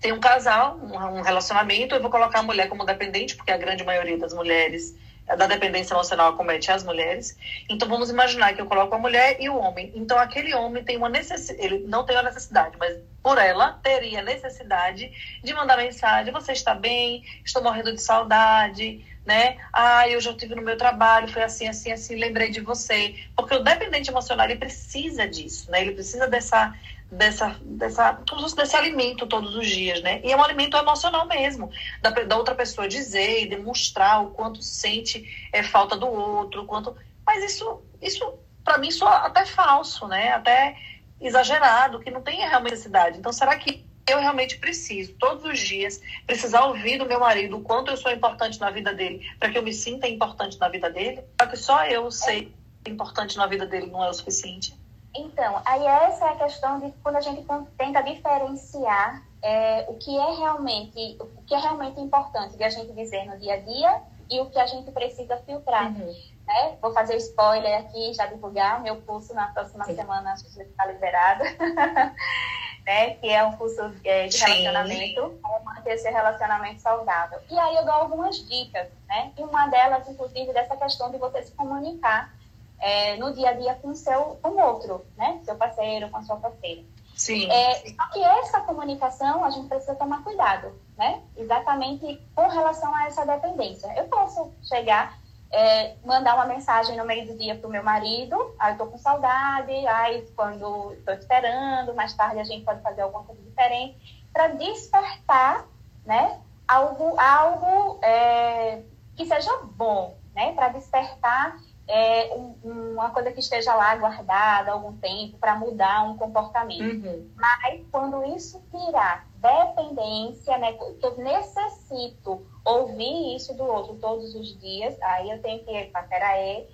Tem um casal, um, um relacionamento, eu vou colocar a mulher como dependente, porque a grande maioria das mulheres da dependência emocional acomete as mulheres. Então vamos imaginar que eu coloco a mulher e o homem. Então aquele homem tem uma necessidade, ele não tem uma necessidade, mas por ela teria necessidade de mandar mensagem: você está bem? Estou morrendo de saudade, né? Ah, eu já estive no meu trabalho, foi assim, assim, assim, lembrei de você. Porque o dependente emocional ele precisa disso, né? Ele precisa dessa dessa, dessa, desse alimento todos os dias, né? E é um alimento emocional mesmo, da, da outra pessoa dizer e demonstrar o quanto sente é, falta do outro, quanto. Mas isso, isso para mim, isso até falso, né? Até exagerado, que não tem realmente necessidade. Então, será que eu realmente preciso, todos os dias, precisar ouvir do meu marido o quanto eu sou importante na vida dele, para que eu me sinta importante na vida dele? Para que só eu sei importante na vida dele não é o suficiente? Então, aí essa é a questão de quando a gente tenta diferenciar é, o que é realmente o que é realmente importante de a gente dizer no dia a dia e o que a gente precisa filtrar. Uhum. Né? Vou fazer spoiler aqui, já divulgar meu curso na próxima Sim. semana, acho que está liberado. né? Que é um curso é, de relacionamento, manter esse relacionamento saudável. E aí eu dou algumas dicas, né? E uma delas, inclusive, dessa questão de você se comunicar é, no dia a dia com o seu com outro, né? Seu parceiro, com a sua parceira. Sim. É, só que essa comunicação a gente precisa tomar cuidado, né? Exatamente com relação a essa dependência. Eu posso chegar, é, mandar uma mensagem no meio do dia para o meu marido, aí eu tô com saudade, aí quando estou esperando, mais tarde a gente pode fazer alguma coisa diferente, para despertar, né? Algo, algo é, que seja bom, né? Para despertar é, um, uma coisa que esteja lá guardada algum tempo para mudar um comportamento. Uhum. Mas quando isso virar dependência, né, que eu necessito ouvir isso do outro todos os dias, aí eu tenho que ir para peraí,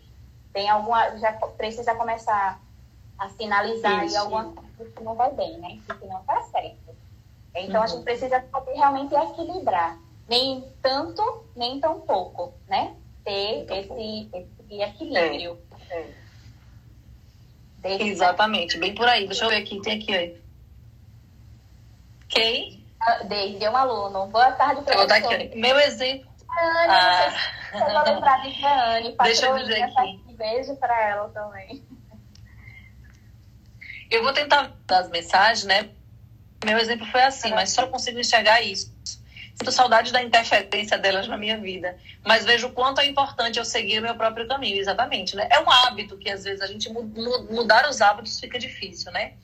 tem alguma, já precisa começar a sinalizar aí alguma coisa que não vai bem, né? Que não está certo. Então uhum. a gente precisa realmente equilibrar, nem tanto, nem tão pouco, né? Ter esse, esse e equilíbrio. É, é. Exatamente, bem por aí. Deixa eu ver aqui, tem aqui aí. Quem? Desde um aluno. Boa tarde, professor. Meu exemplo. Anne, ah. não sei se você vai lembrar de Anne. Deixa eu dizer aqui. Beijo para ela também. Eu vou tentar dar as mensagens, né? Meu exemplo foi assim, mas só consigo enxergar isso. Sinto saudade da interferência delas na minha vida, mas vejo o quanto é importante eu seguir o meu próprio caminho, exatamente, né? É um hábito que às vezes a gente mudar os hábitos fica difícil, né?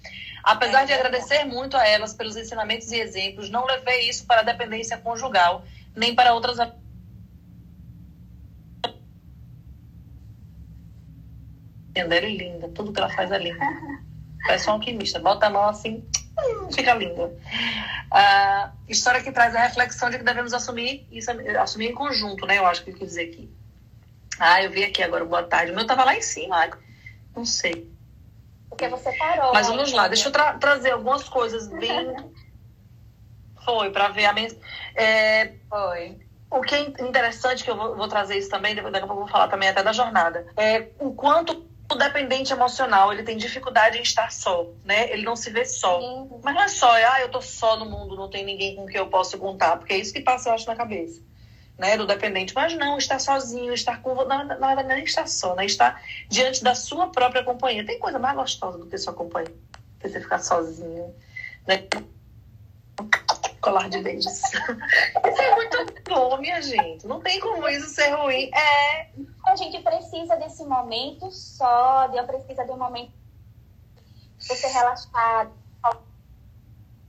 Apesar é, de agradecer muito a elas pelos ensinamentos e exemplos, não levei isso para a dependência conjugal, nem para outras Ela é linda, tudo que ela faz é. Parece um alquimista, bota a mão assim, fica linda. A história que traz a reflexão de que devemos assumir isso, assumir em conjunto, né? Eu acho que ele quer dizer aqui. Ah, eu vi aqui agora, boa tarde. O meu tava lá em cima, não sei. Porque você parou. Mas vamos lá, deixa eu tra trazer algumas coisas bem. Foi, para ver a mensagem. É... Foi. O que é interessante, que eu vou, vou trazer isso também, daqui a pouco eu vou falar também até da jornada, é o quanto o dependente emocional, ele tem dificuldade em estar só, né? Ele não se vê só. Sim. Mas não é só, é, ah, eu tô só no mundo, não tem ninguém com quem eu posso contar, porque é isso que passa, eu acho, na cabeça, né? Do dependente. Mas não, estar sozinho, estar com... Na, verdade, nem estar só, né? Estar diante da sua própria companhia. Tem coisa mais gostosa do que sua companhia, que você ficar sozinho, né? colar de dentes. isso é muito bom, minha gente. Não tem como isso ser ruim. É. A gente precisa desse momento só, de, precisa de um momento você relaxado,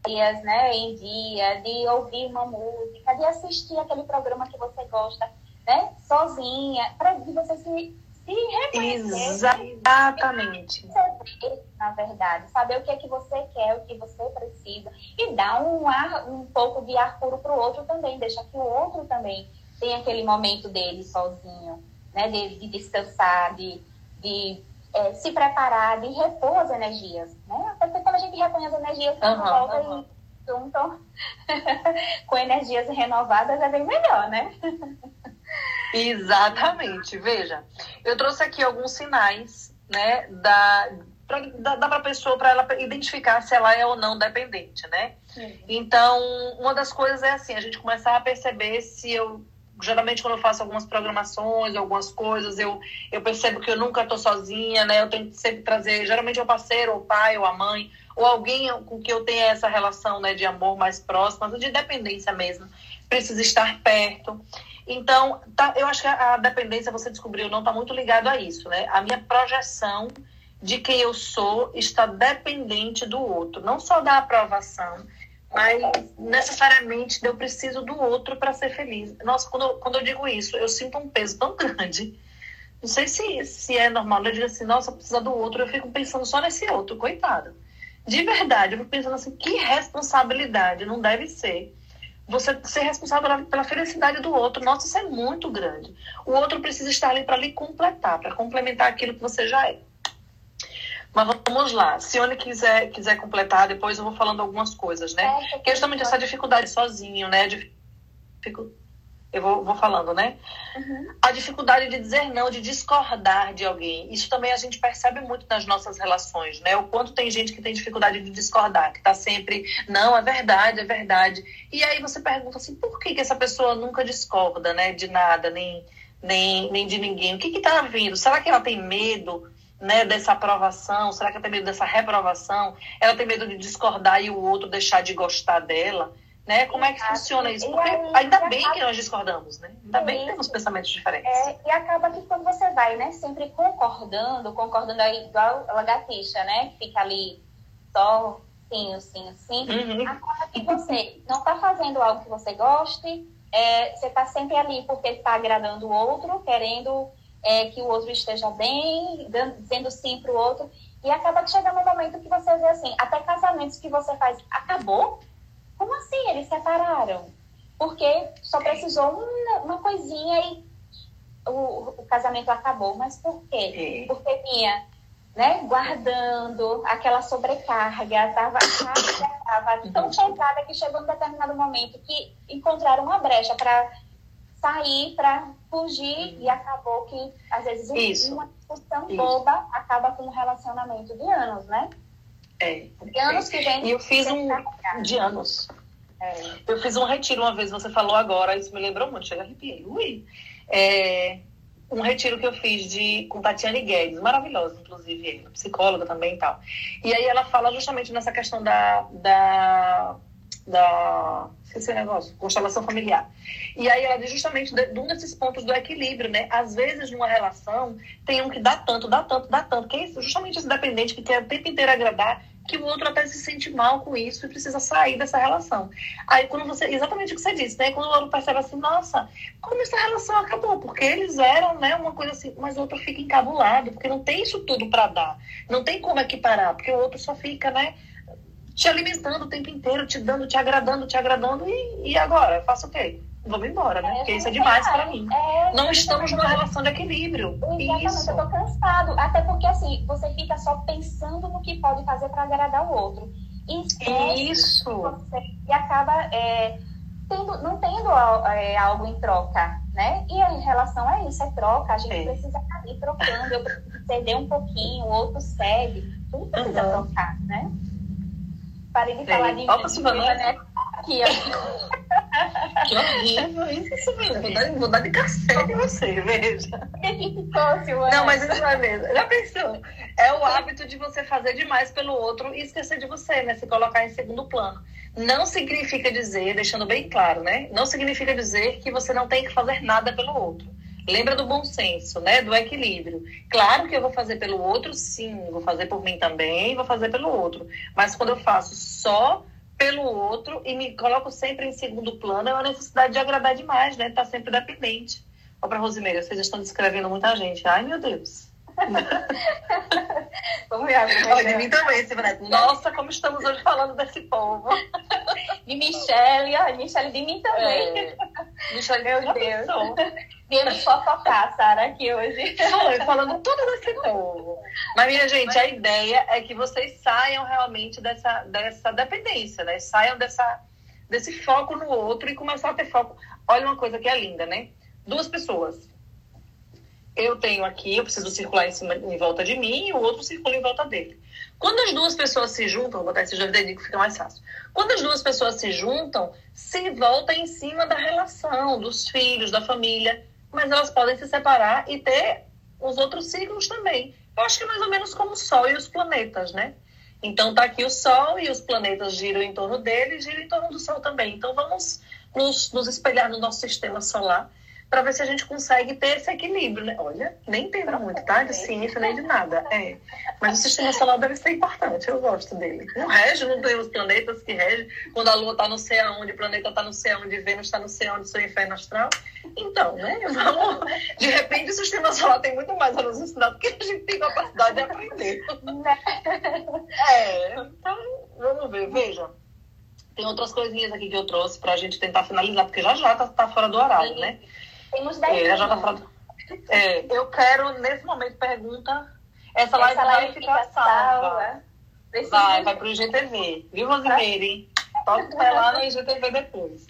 dias, né, em dia, de ouvir uma música, de assistir aquele programa que você gosta, né, sozinha, para você se Exatamente. na verdade, saber o que é que você quer, o que você precisa e dar um ar, um pouco de ar puro para o outro também, deixa que o outro também tenha aquele momento dele sozinho, né, de, de descansar, de, de é, se preparar, de repor as energias, né? Porque quando a gente repõe as energias, uhum, volta uhum. e juntam com energias renovadas é bem melhor, né? Exatamente. Veja, eu trouxe aqui alguns sinais, né, da pra, dá, dá para a pessoa para ela identificar se ela é ou não dependente, né? Então, uma das coisas é assim, a gente começar a perceber se eu geralmente quando eu faço algumas programações, algumas coisas, eu, eu percebo que eu nunca estou sozinha, né? Eu tenho que sempre trazer, geralmente é o parceiro, ou o pai, ou a mãe, ou alguém com que eu tenha essa relação né, de amor mais próxima, de dependência mesmo. Precisa estar perto. Então, tá, eu acho que a, dependência, você descobriu, não está muito ligado a isso, né? A minha projeção de quem eu sou está dependente do outro, não só da aprovação, mas necessariamente eu preciso do outro para ser feliz. Nossa, quando eu, quando eu digo isso, eu sinto um peso tão grande. Não sei se, se é normal, eu digo assim, nossa, precisa do outro, eu fico pensando só nesse outro, coitado. De verdade, eu fico pensando assim, que responsabilidade, não deve ser. Você ser responsável pela, pela felicidade do outro, nossa, isso é muito grande. O outro precisa estar ali para lhe completar, para complementar aquilo que você já é. Mas vamos lá. Se Sione quiser, quiser completar, depois eu vou falando algumas coisas, né? É, que é justamente essa dificuldade sozinho, né? Eu vou, vou falando, né? Uhum. A dificuldade de dizer não, de discordar de alguém. Isso também a gente percebe muito nas nossas relações, né? O quanto tem gente que tem dificuldade de discordar, que tá sempre, não, é verdade, é verdade. E aí você pergunta assim, por que, que essa pessoa nunca discorda, né? De nada, nem, nem, nem de ninguém. O que que tá vindo? Será que ela tem medo? Né, dessa aprovação? Será que ela tem medo dessa reprovação? Ela tem medo de discordar e o outro deixar de gostar dela? Né? Como é que funciona isso? Porque aí, ainda bem acaba... que nós discordamos, né? Ainda bem que temos pensamentos diferentes. É, e acaba que quando você vai, né, sempre concordando, concordando aí igual a lagartixa, né? Fica ali só sim, sim, sim. Uhum. Acaba que você não está fazendo algo que você goste, é, você está sempre ali porque está agradando o outro, querendo é, que o outro esteja bem, dando, dizendo sim para o outro. E acaba que chega no momento que você vê assim, até casamentos que você faz, acabou? Como assim? Eles separaram? Porque só precisou uma, uma coisinha e o, o, casamento acabou. Mas por quê? Porque vinha né, guardando aquela sobrecarga, estava tão pesada que chegou um determinado momento que encontraram uma brecha para sair para fugir e acabou que, às vezes, Isso. uma discussão Isso. boba acaba com um relacionamento de anos, né? É. De anos que vem. E eu fiz um. De anos. É. Eu fiz um retiro uma vez, você falou agora, isso me lembrou muito, chega arrepiei. Ui! É, um retiro que eu fiz de, com Tatiane Guedes, maravilhosa, inclusive, psicóloga também e tal. E aí ela fala justamente nessa questão da, da da esqueci negócio, constelação familiar. E aí ela diz justamente de, de um desses pontos do equilíbrio, né? Às vezes numa relação tem um que dá tanto, dá tanto, dá tanto, que é justamente esse dependente que quer o tempo inteiro agradar, que o outro até se sente mal com isso e precisa sair dessa relação. Aí quando você, exatamente o que você disse, né? Quando o outro percebe assim, nossa, como essa relação acabou? Porque eles eram, né, uma coisa assim, mas o outro fica encabulado, porque não tem isso tudo para dar. Não tem como equiparar, porque o outro só fica, né? Te alimentando o tempo inteiro, te dando, te agradando, te agradando, e, e agora? Eu faço o quê? Vamos embora, né? É, Porque isso é demais para mim. É, não estamos numa relação de equilíbrio. Exatamente, isso. eu tô cansado. Até porque, assim, você fica só pensando no que pode fazer para agradar o outro. E isso. Você, e acaba é, tendo, não tendo é, algo em troca, né? E em relação a isso, é troca. A gente é. precisa ir trocando. Eu preciso ceder um pouquinho, o outro cede. Tudo precisa uhum. trocar, né? Parei de falar de Opa, Silvana. Né? Aqui, ó. Que horrível isso, Silvana. Vou dar, vou dar de cacete em você, veja. Não, mas isso não é mesmo. Já pensou? É o hábito de você fazer demais pelo outro e esquecer de você, né? Se colocar em segundo plano. Não significa dizer, deixando bem claro, né? Não significa dizer que você não tem que fazer nada pelo outro. Lembra do bom senso, né? Do equilíbrio. Claro que eu vou fazer pelo outro, sim. Vou fazer por mim também, vou fazer pelo outro. Mas quando eu faço só pelo outro e me coloco sempre em segundo plano, é uma necessidade de agradar demais, né? Tá sempre dependente. Ó, para Rosimeira, vocês estão descrevendo muita gente. Ai, meu Deus. Vamos ver. Olha, de mim também. Nossa, como estamos hoje falando desse povo. De Michelle, ai, Michelle de mim também. É. Michelle, meu Deus. Viemos fofocar, Sara, aqui hoje. Foi, falando tudo desse povo. Mas, minha gente, Mas... a ideia é que vocês saiam realmente dessa, dessa dependência, né? Saiam dessa, desse foco no outro e começar a ter foco. Olha uma coisa que é linda, né? Duas pessoas eu tenho aqui, eu preciso circular em, cima, em volta de mim e o outro circula em volta dele. Quando as duas pessoas se juntam, vou botar dedinhos que fica mais fácil. Quando as duas pessoas se juntam, se volta em cima da relação, dos filhos, da família, mas elas podem se separar e ter os outros ciclos também. Eu acho que é mais ou menos como o Sol e os planetas, né? Então tá aqui o Sol e os planetas giram em torno dele e giram em torno do Sol também. Então vamos nos, nos espelhar no nosso sistema solar para ver se a gente consegue ter esse equilíbrio, né? Olha, nem entendo muito, tá? De ciência nem de nada. É. Mas o sistema solar deve ser importante, eu gosto dele. Não rege, não tem os planetas que regem. Quando a Lua está no sei aonde, o planeta está no sei aonde, Vênus está no sei aonde, seu inferno astral. Então, né? Vamos... De repente o sistema solar tem muito mais a nos ensinar do que a gente tem capacidade de aprender. É, então, vamos ver. Veja. Tem outras coisinhas aqui que eu trouxe para a gente tentar finalizar, porque já já tá, tá fora do horário, né? Temos 10 é, tá é, Eu quero, nesse momento, pergunta. Essa live vai ficar salva. Vai, vai pro IGTV. Viu? Pode vai lá no IGTV depois.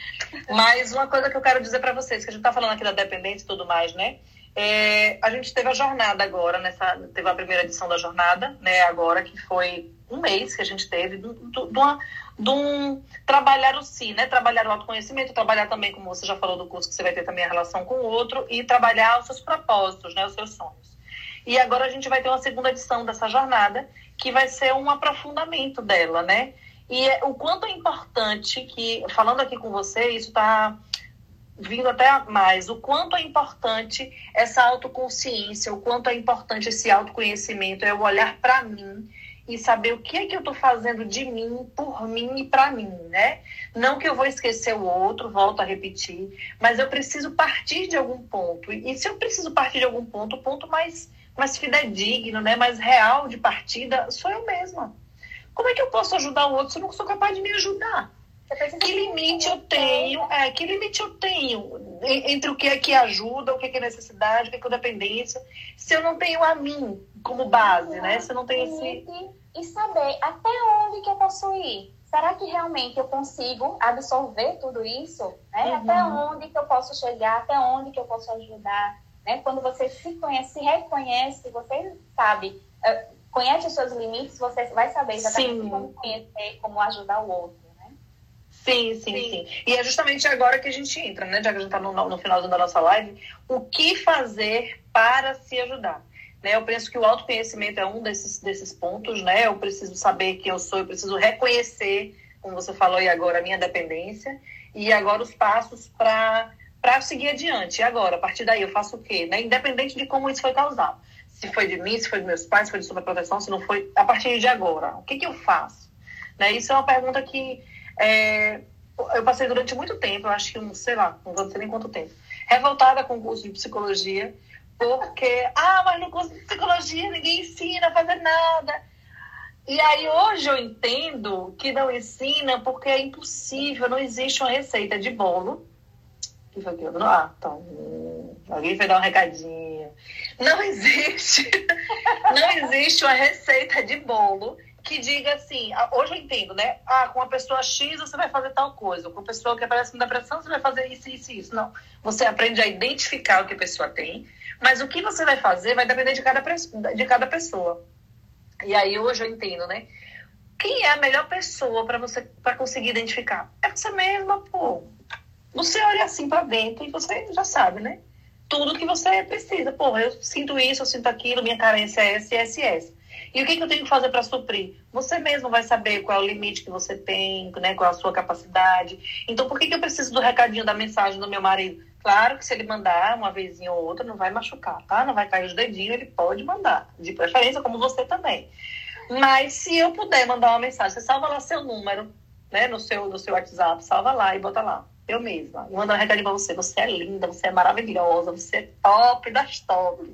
Mas uma coisa que eu quero dizer para vocês, que a gente tá falando aqui da dependência e tudo mais, né? É, a gente teve a jornada agora, nessa, teve a primeira edição da jornada, né, agora, que foi um mês que a gente teve, de, uma, de um trabalhar o si, né? Trabalhar o autoconhecimento, trabalhar também, como você já falou do curso, que você vai ter também a relação com o outro, e trabalhar os seus propósitos, né? Os seus sonhos. E agora a gente vai ter uma segunda edição dessa jornada, que vai ser um aprofundamento dela, né? E é, o quanto é importante que, falando aqui com você, isso está vindo até mais, o quanto é importante essa autoconsciência, o quanto é importante esse autoconhecimento, é o olhar para mim e saber o que é que eu estou fazendo de mim, por mim e para mim, né? Não que eu vou esquecer o outro, volto a repetir, mas eu preciso partir de algum ponto. E se eu preciso partir de algum ponto, o ponto mais, mais fidedigno, né? mais real de partida, sou eu mesma. Como é que eu posso ajudar o outro se eu não sou capaz de me ajudar? Que limite eu tenho? É, que limite eu tenho entre o que é que ajuda, o que é, que é necessidade, o que é, que é dependência, se eu não tenho a mim como base, né? Se eu não tenho esse. E saber até onde que eu posso ir. Será que realmente eu consigo absorver tudo isso? Né? Uhum. Até onde que eu posso chegar? Até onde que eu posso ajudar? Né? Quando você se conhece, se reconhece, você sabe, eh, conhece os seus limites, você vai saber exatamente Sim. como conhecer, como ajudar o outro. Sim, sim, sim, sim, E é justamente agora que a gente entra, né? Já que a gente está no, no finalzinho da nossa live, o que fazer para se ajudar? Né? Eu penso que o autoconhecimento é um desses, desses pontos, né? Eu preciso saber quem eu sou, eu preciso reconhecer, como você falou aí agora, a minha dependência, e agora os passos para para seguir adiante. E agora, a partir daí, eu faço o quê? Né? Independente de como isso foi causado. Se foi de mim, se foi dos meus pais, se foi de superproteção, se não foi, a partir de agora, o que, que eu faço? Né? Isso é uma pergunta que é, eu passei durante muito tempo, eu acho que, um, sei lá, não vou dizer nem quanto tempo, revoltada com o curso de psicologia, porque, ah, mas no curso de psicologia ninguém ensina a fazer nada. E aí hoje eu entendo que não ensina porque é impossível, não existe uma receita de bolo. Que foi aquilo? Ah, então, alguém vai dar um recadinho. Não existe, não existe uma receita de bolo que diga assim, ah, hoje eu entendo, né? Ah, com a pessoa X você vai fazer tal coisa, com a pessoa que aparece com depressão você vai fazer isso, isso isso. Não. Você aprende a identificar o que a pessoa tem, mas o que você vai fazer vai depender de cada, de cada pessoa. E aí hoje eu entendo, né? Quem é a melhor pessoa para você para conseguir identificar? É você mesma, pô. Você olha assim para dentro e você já sabe, né? Tudo que você precisa. Pô, eu sinto isso, eu sinto aquilo, minha carência é essa, essa essa. E o que, que eu tenho que fazer para suprir? Você mesmo vai saber qual é o limite que você tem, né, qual é a sua capacidade. Então, por que, que eu preciso do recadinho da mensagem do meu marido? Claro que se ele mandar uma vezinha ou outra, não vai machucar, tá? Não vai cair os dedinhos, ele pode mandar. De preferência, como você também. Mas se eu puder mandar uma mensagem, você salva lá seu número, né, no seu, no seu WhatsApp, salva lá e bota lá. Eu mesma. E mando um recadinho pra você. Você é linda, você é maravilhosa, você é top das tops.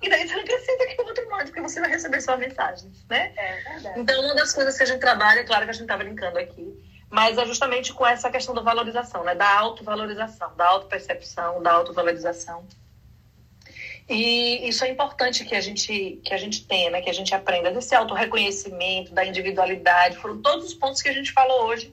E daí você não precisa que o outro mande, porque você vai receber sua mensagem, né? É verdade. Então, uma das coisas que a gente trabalha, é claro que a gente tá brincando aqui, mas é justamente com essa questão da valorização, né? Da autovalorização, da autopercepção, da autovalorização. E isso é importante que a gente que a gente tenha, né? Que a gente aprenda desse autorreconhecimento, da individualidade, foram todos os pontos que a gente falou hoje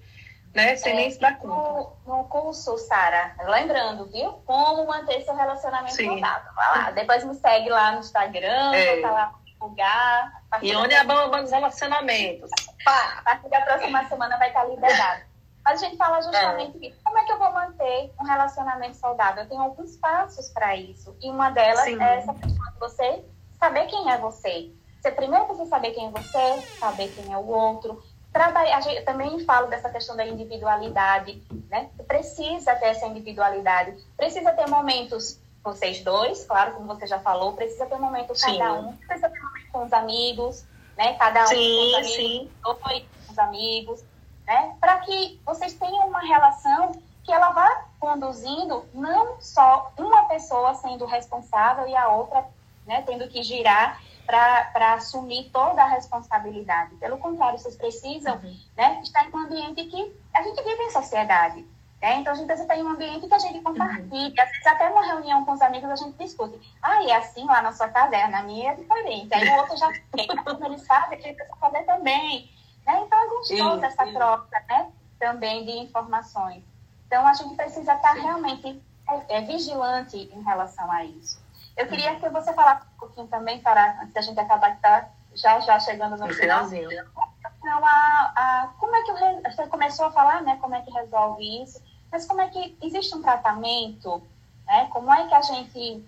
né? Sem é, nem se dar conta. No, no curso, Sara, lembrando, viu? Como manter seu relacionamento Sim. saudável. Vai lá. Depois me segue lá no Instagram, é. tá lá divulgar. E onde é a bomba dos relacionamentos? Pá. A partir da próxima semana vai estar liberado. Mas a gente fala justamente é. como é que eu vou manter um relacionamento saudável. Eu tenho alguns passos para isso. E uma delas Sim. é essa questão de você saber quem é você. Você primeiro precisa saber quem é você, saber quem é o outro. Trabalhar, eu também falo dessa questão da individualidade, né? Precisa ter essa individualidade. Precisa ter momentos vocês dois, claro, como você já falou, precisa ter momentos sim. cada um. Precisa ter momentos com os amigos, né? Cada um sim, com os amigos, dois com os amigos né? Para que vocês tenham uma relação que ela vá conduzindo não só uma pessoa sendo responsável e a outra né, tendo que girar para assumir toda a responsabilidade. Pelo contrário, vocês precisam uhum. né, estar em um ambiente que a gente vive em sociedade. Né? Então, a gente precisa em um ambiente que a gente compartilha. Uhum. Às vezes, até numa reunião com os amigos, a gente discute. Ah, é assim lá na sua casa? É, na minha é diferente. Aí o outro já tem, como eles fazem, a gente precisa fazer também. Né? Então, é gostoso essa troca né? também de informações. Então, a gente precisa estar realmente é, é, vigilante em relação a isso. Eu queria que você falasse um pouquinho também, para, antes da gente acabar, que está já, já chegando no finalzinho. Então, a, a, como é que você começou a falar, né? Como é que resolve isso? Mas como é que existe um tratamento? Né? Como é que a gente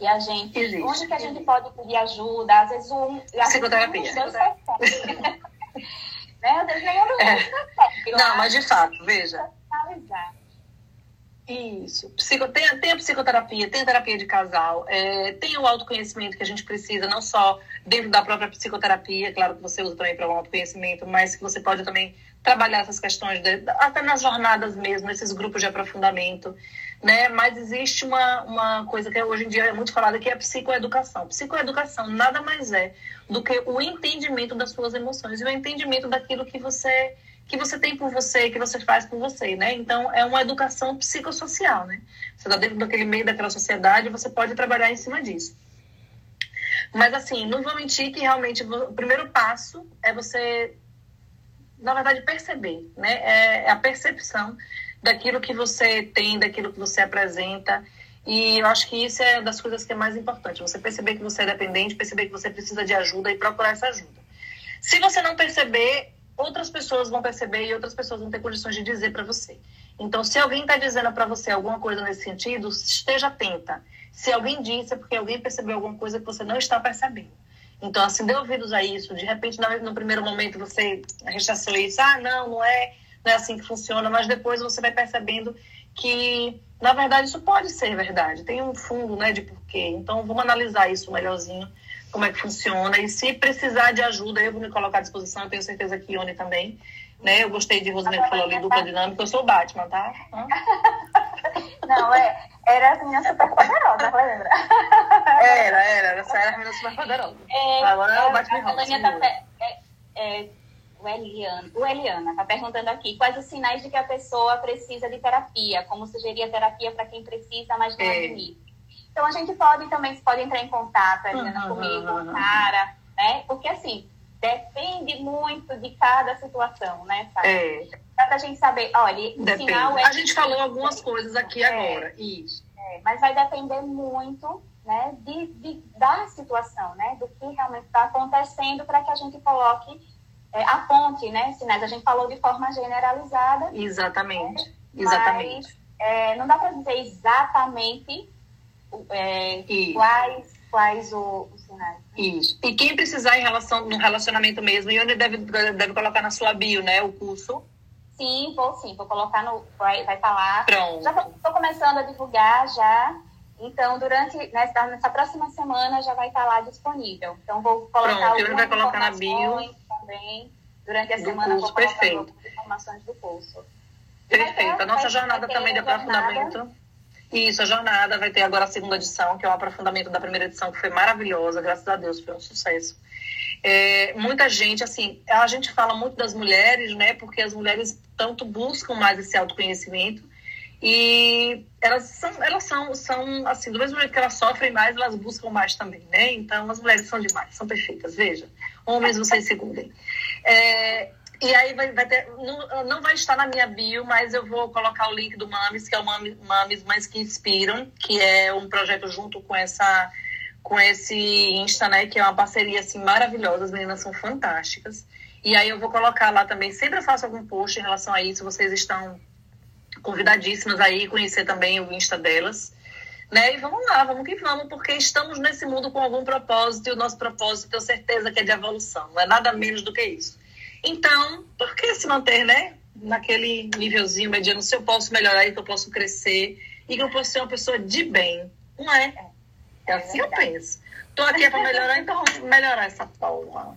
e a gente, existe. onde que a gente pode pedir ajuda? Às vezes um, psicoterapia. né? Às vezes nenhum dos é. Não, mas de fato, veja. Isso. Psico, tem, tem a psicoterapia, tem a terapia de casal, é, tem o autoconhecimento que a gente precisa, não só dentro da própria psicoterapia, claro que você usa também para o autoconhecimento, mas que você pode também trabalhar essas questões, de, até nas jornadas mesmo, nesses grupos de aprofundamento, né? Mas existe uma, uma coisa que hoje em dia é muito falada, que é a psicoeducação. Psicoeducação nada mais é do que o entendimento das suas emoções e o entendimento daquilo que você que você tem por você, que você faz por você, né? Então, é uma educação psicossocial, né? Você está dentro daquele meio daquela sociedade, você pode trabalhar em cima disso. Mas, assim, não vou mentir que realmente o primeiro passo é você, na verdade, perceber, né? É, é a percepção daquilo que você tem, daquilo que você apresenta. E eu acho que isso é das coisas que é mais importante. Você perceber que você é dependente, perceber que você precisa de ajuda e procurar essa ajuda. Se você não perceber, outras pessoas vão perceber e outras pessoas vão ter condições de dizer para você. Então, se alguém está dizendo para você alguma coisa nesse sentido, esteja atenta. Se alguém disse, é porque alguém percebeu alguma coisa que você não está percebendo. Então, assim, dê ouvidos a isso. De repente, no primeiro momento, você rechaçou isso. Ah, não, não é, não é assim que funciona. Mas depois você vai percebendo que, na verdade, isso pode ser verdade. Tem um fundo, né, de porquê. Então, vamos analisar isso melhorzinho como é que funciona. E se precisar de ajuda, eu vou me colocar à disposição. Eu tenho certeza que Ione também. Né? Eu gostei de Rosemary que falou ali, dupla dinâmica. Eu sou o Batman, tá? Não, é, era a menina super poderosa, lembra? Era, era. Essa era a menina super poderosa. É, Agora é o Batman a Robson. Tá, é, é, o Eliana, o Eliana está perguntando aqui quais os sinais de que a pessoa precisa de terapia, como sugerir a terapia para quem precisa, mas não é. admite. Então a gente pode também pode entrar em contato, uhum, comigo, cara, né? Porque assim, depende muito de cada situação, né? Sabe? É. Dá pra gente saber, olha, depende. sinal é. A gente falou algumas coisas aqui é. agora, isso. É, mas vai depender muito né, de, de, da situação, né, do que realmente está acontecendo para que a gente coloque é, a ponte, né, sinais. A gente falou de forma generalizada. Exatamente, né, exatamente. Mas, é, não dá para dizer exatamente é, quais, quais o, os sinais. Isso. E quem precisar em relação no relacionamento mesmo, Ione deve, deve colocar na sua bio, né, o curso. Sim, vou sim, vou colocar no. Vai, vai falar. Pronto. Já estou começando a divulgar já. Então, durante nessa, nessa próxima semana já vai estar lá disponível. Então, vou colocar Pronto, eu vai colocar na bio também. Durante a semana curso, vou colocar perfeito. informações do curso. Perfeito. A nossa jornada também de aprofundamento. Isso, a jornada vai ter agora a segunda edição, que é o aprofundamento da primeira edição, que foi maravilhosa, graças a Deus, foi um sucesso. É, muita gente, assim, a gente fala muito das mulheres, né, porque as mulheres tanto buscam mais esse autoconhecimento e elas são, elas são, são assim, do mesmo jeito que elas sofrem mais, elas buscam mais também, né? Então, as mulheres são demais, são perfeitas, veja. Homens, vocês segurem. É, E aí vai, vai ter, não, não, vai estar na minha bio, mas eu vou colocar o link do Mames, que é o Mames, Mames Mães que Inspiram, que é um projeto junto com essa com esse Insta, né, que é uma parceria assim maravilhosa, as meninas são fantásticas. E aí eu vou colocar lá também, sempre faço algum post em relação a isso, vocês estão convidadíssimas aí conhecer também o Insta delas. Né? E vamos lá, vamos que vamos, porque estamos nesse mundo com algum propósito, e o nosso propósito, tenho certeza que é de evolução, não é nada menos do que isso. Então, por que se manter, né? Naquele nívelzinho mediano, se eu posso melhorar e que eu posso crescer e que eu posso ser uma pessoa de bem, não é? É assim eu penso. Tô aqui para melhorar, então vamos melhorar essa porra.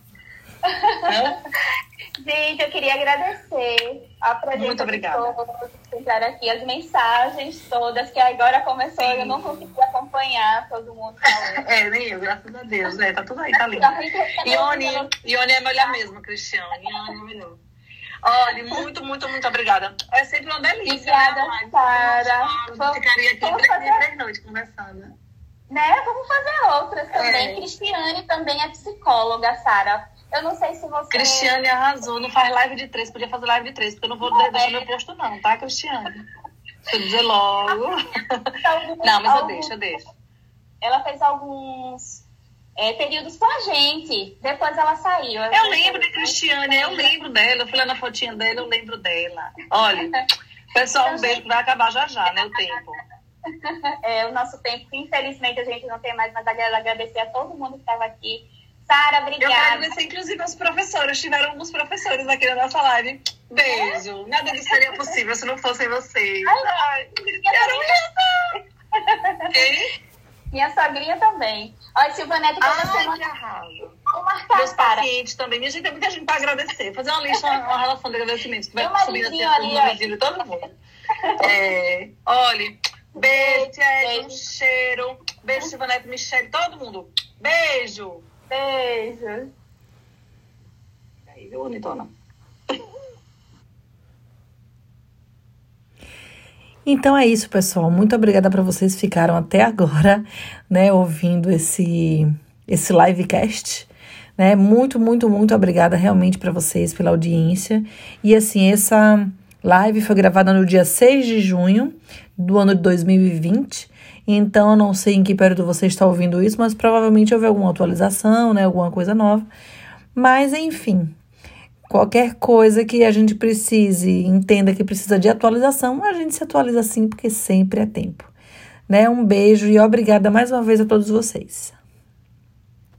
Gente, eu queria agradecer a presença Muito obrigada. de todos aqui, as mensagens todas, que agora começou, Sim. eu não consegui acompanhar todo mundo falando. É, nem eu, graças a Deus. É, tá tudo aí, tá lindo. Ione, Ione é melhor mesmo, Cristiane. Ione melhor. Olha, muito, muito, muito obrigada. É sempre uma delícia. Obrigada, né, Sara. Ficaria aqui três, fazer... três noites conversando. Né? Vamos fazer outras também. É. Cristiane também é psicóloga, Sara. Eu não sei se você. Cristiane arrasou, não faz live de três, podia fazer live de três, porque eu não vou não, deixar é. meu posto, não, tá, Cristiane? Deixa eu dizer logo. Alguns, não, mas eu deixo, eu deixo. Ela fez alguns é, períodos com a gente. Depois ela saiu. Eu, eu lembro de Cristiane, eu lembro dela. Eu fui lá na fotinha dela, eu lembro dela. Olha, pessoal, um beijo, vai acabar já já, né, o tempo. É, o nosso tempo, infelizmente, a gente não tem mais, mas agradecer a todo mundo que estava aqui Sara, obrigada. Eu agradecer, inclusive, aos professores. Tiveram alguns professores aqui na nossa live. Beijo. É? Nada disso seria possível se não fossem vocês. Ai, Ai? Minha sogrinha também. Olha, Silvanete, toda Ai, semana... que arraso. Vou marcar, Meus Sarah. pacientes também. Minha gente, tem muita gente para agradecer. Fazer uma lista, uma relação de agradecimentos. Que vai subir assim, ali, no todo mundo. É, olha, beijo, beijo, um cheiro. Beijo, Silvanete, Michelle, todo mundo. Beijo. Beijo. Aí, viu, bonitona? Então é isso, pessoal. Muito obrigada para vocês que ficaram até agora, né, ouvindo esse esse livecast, né? Muito, muito, muito obrigada realmente para vocês pela audiência. E assim, essa live foi gravada no dia 6 de junho do ano de 2020 então, eu não sei em que período você está ouvindo isso, mas provavelmente houve alguma atualização, né? Alguma coisa nova. Mas, enfim, qualquer coisa que a gente precise, entenda que precisa de atualização, a gente se atualiza sim, porque sempre é tempo. Né? Um beijo e obrigada mais uma vez a todos vocês.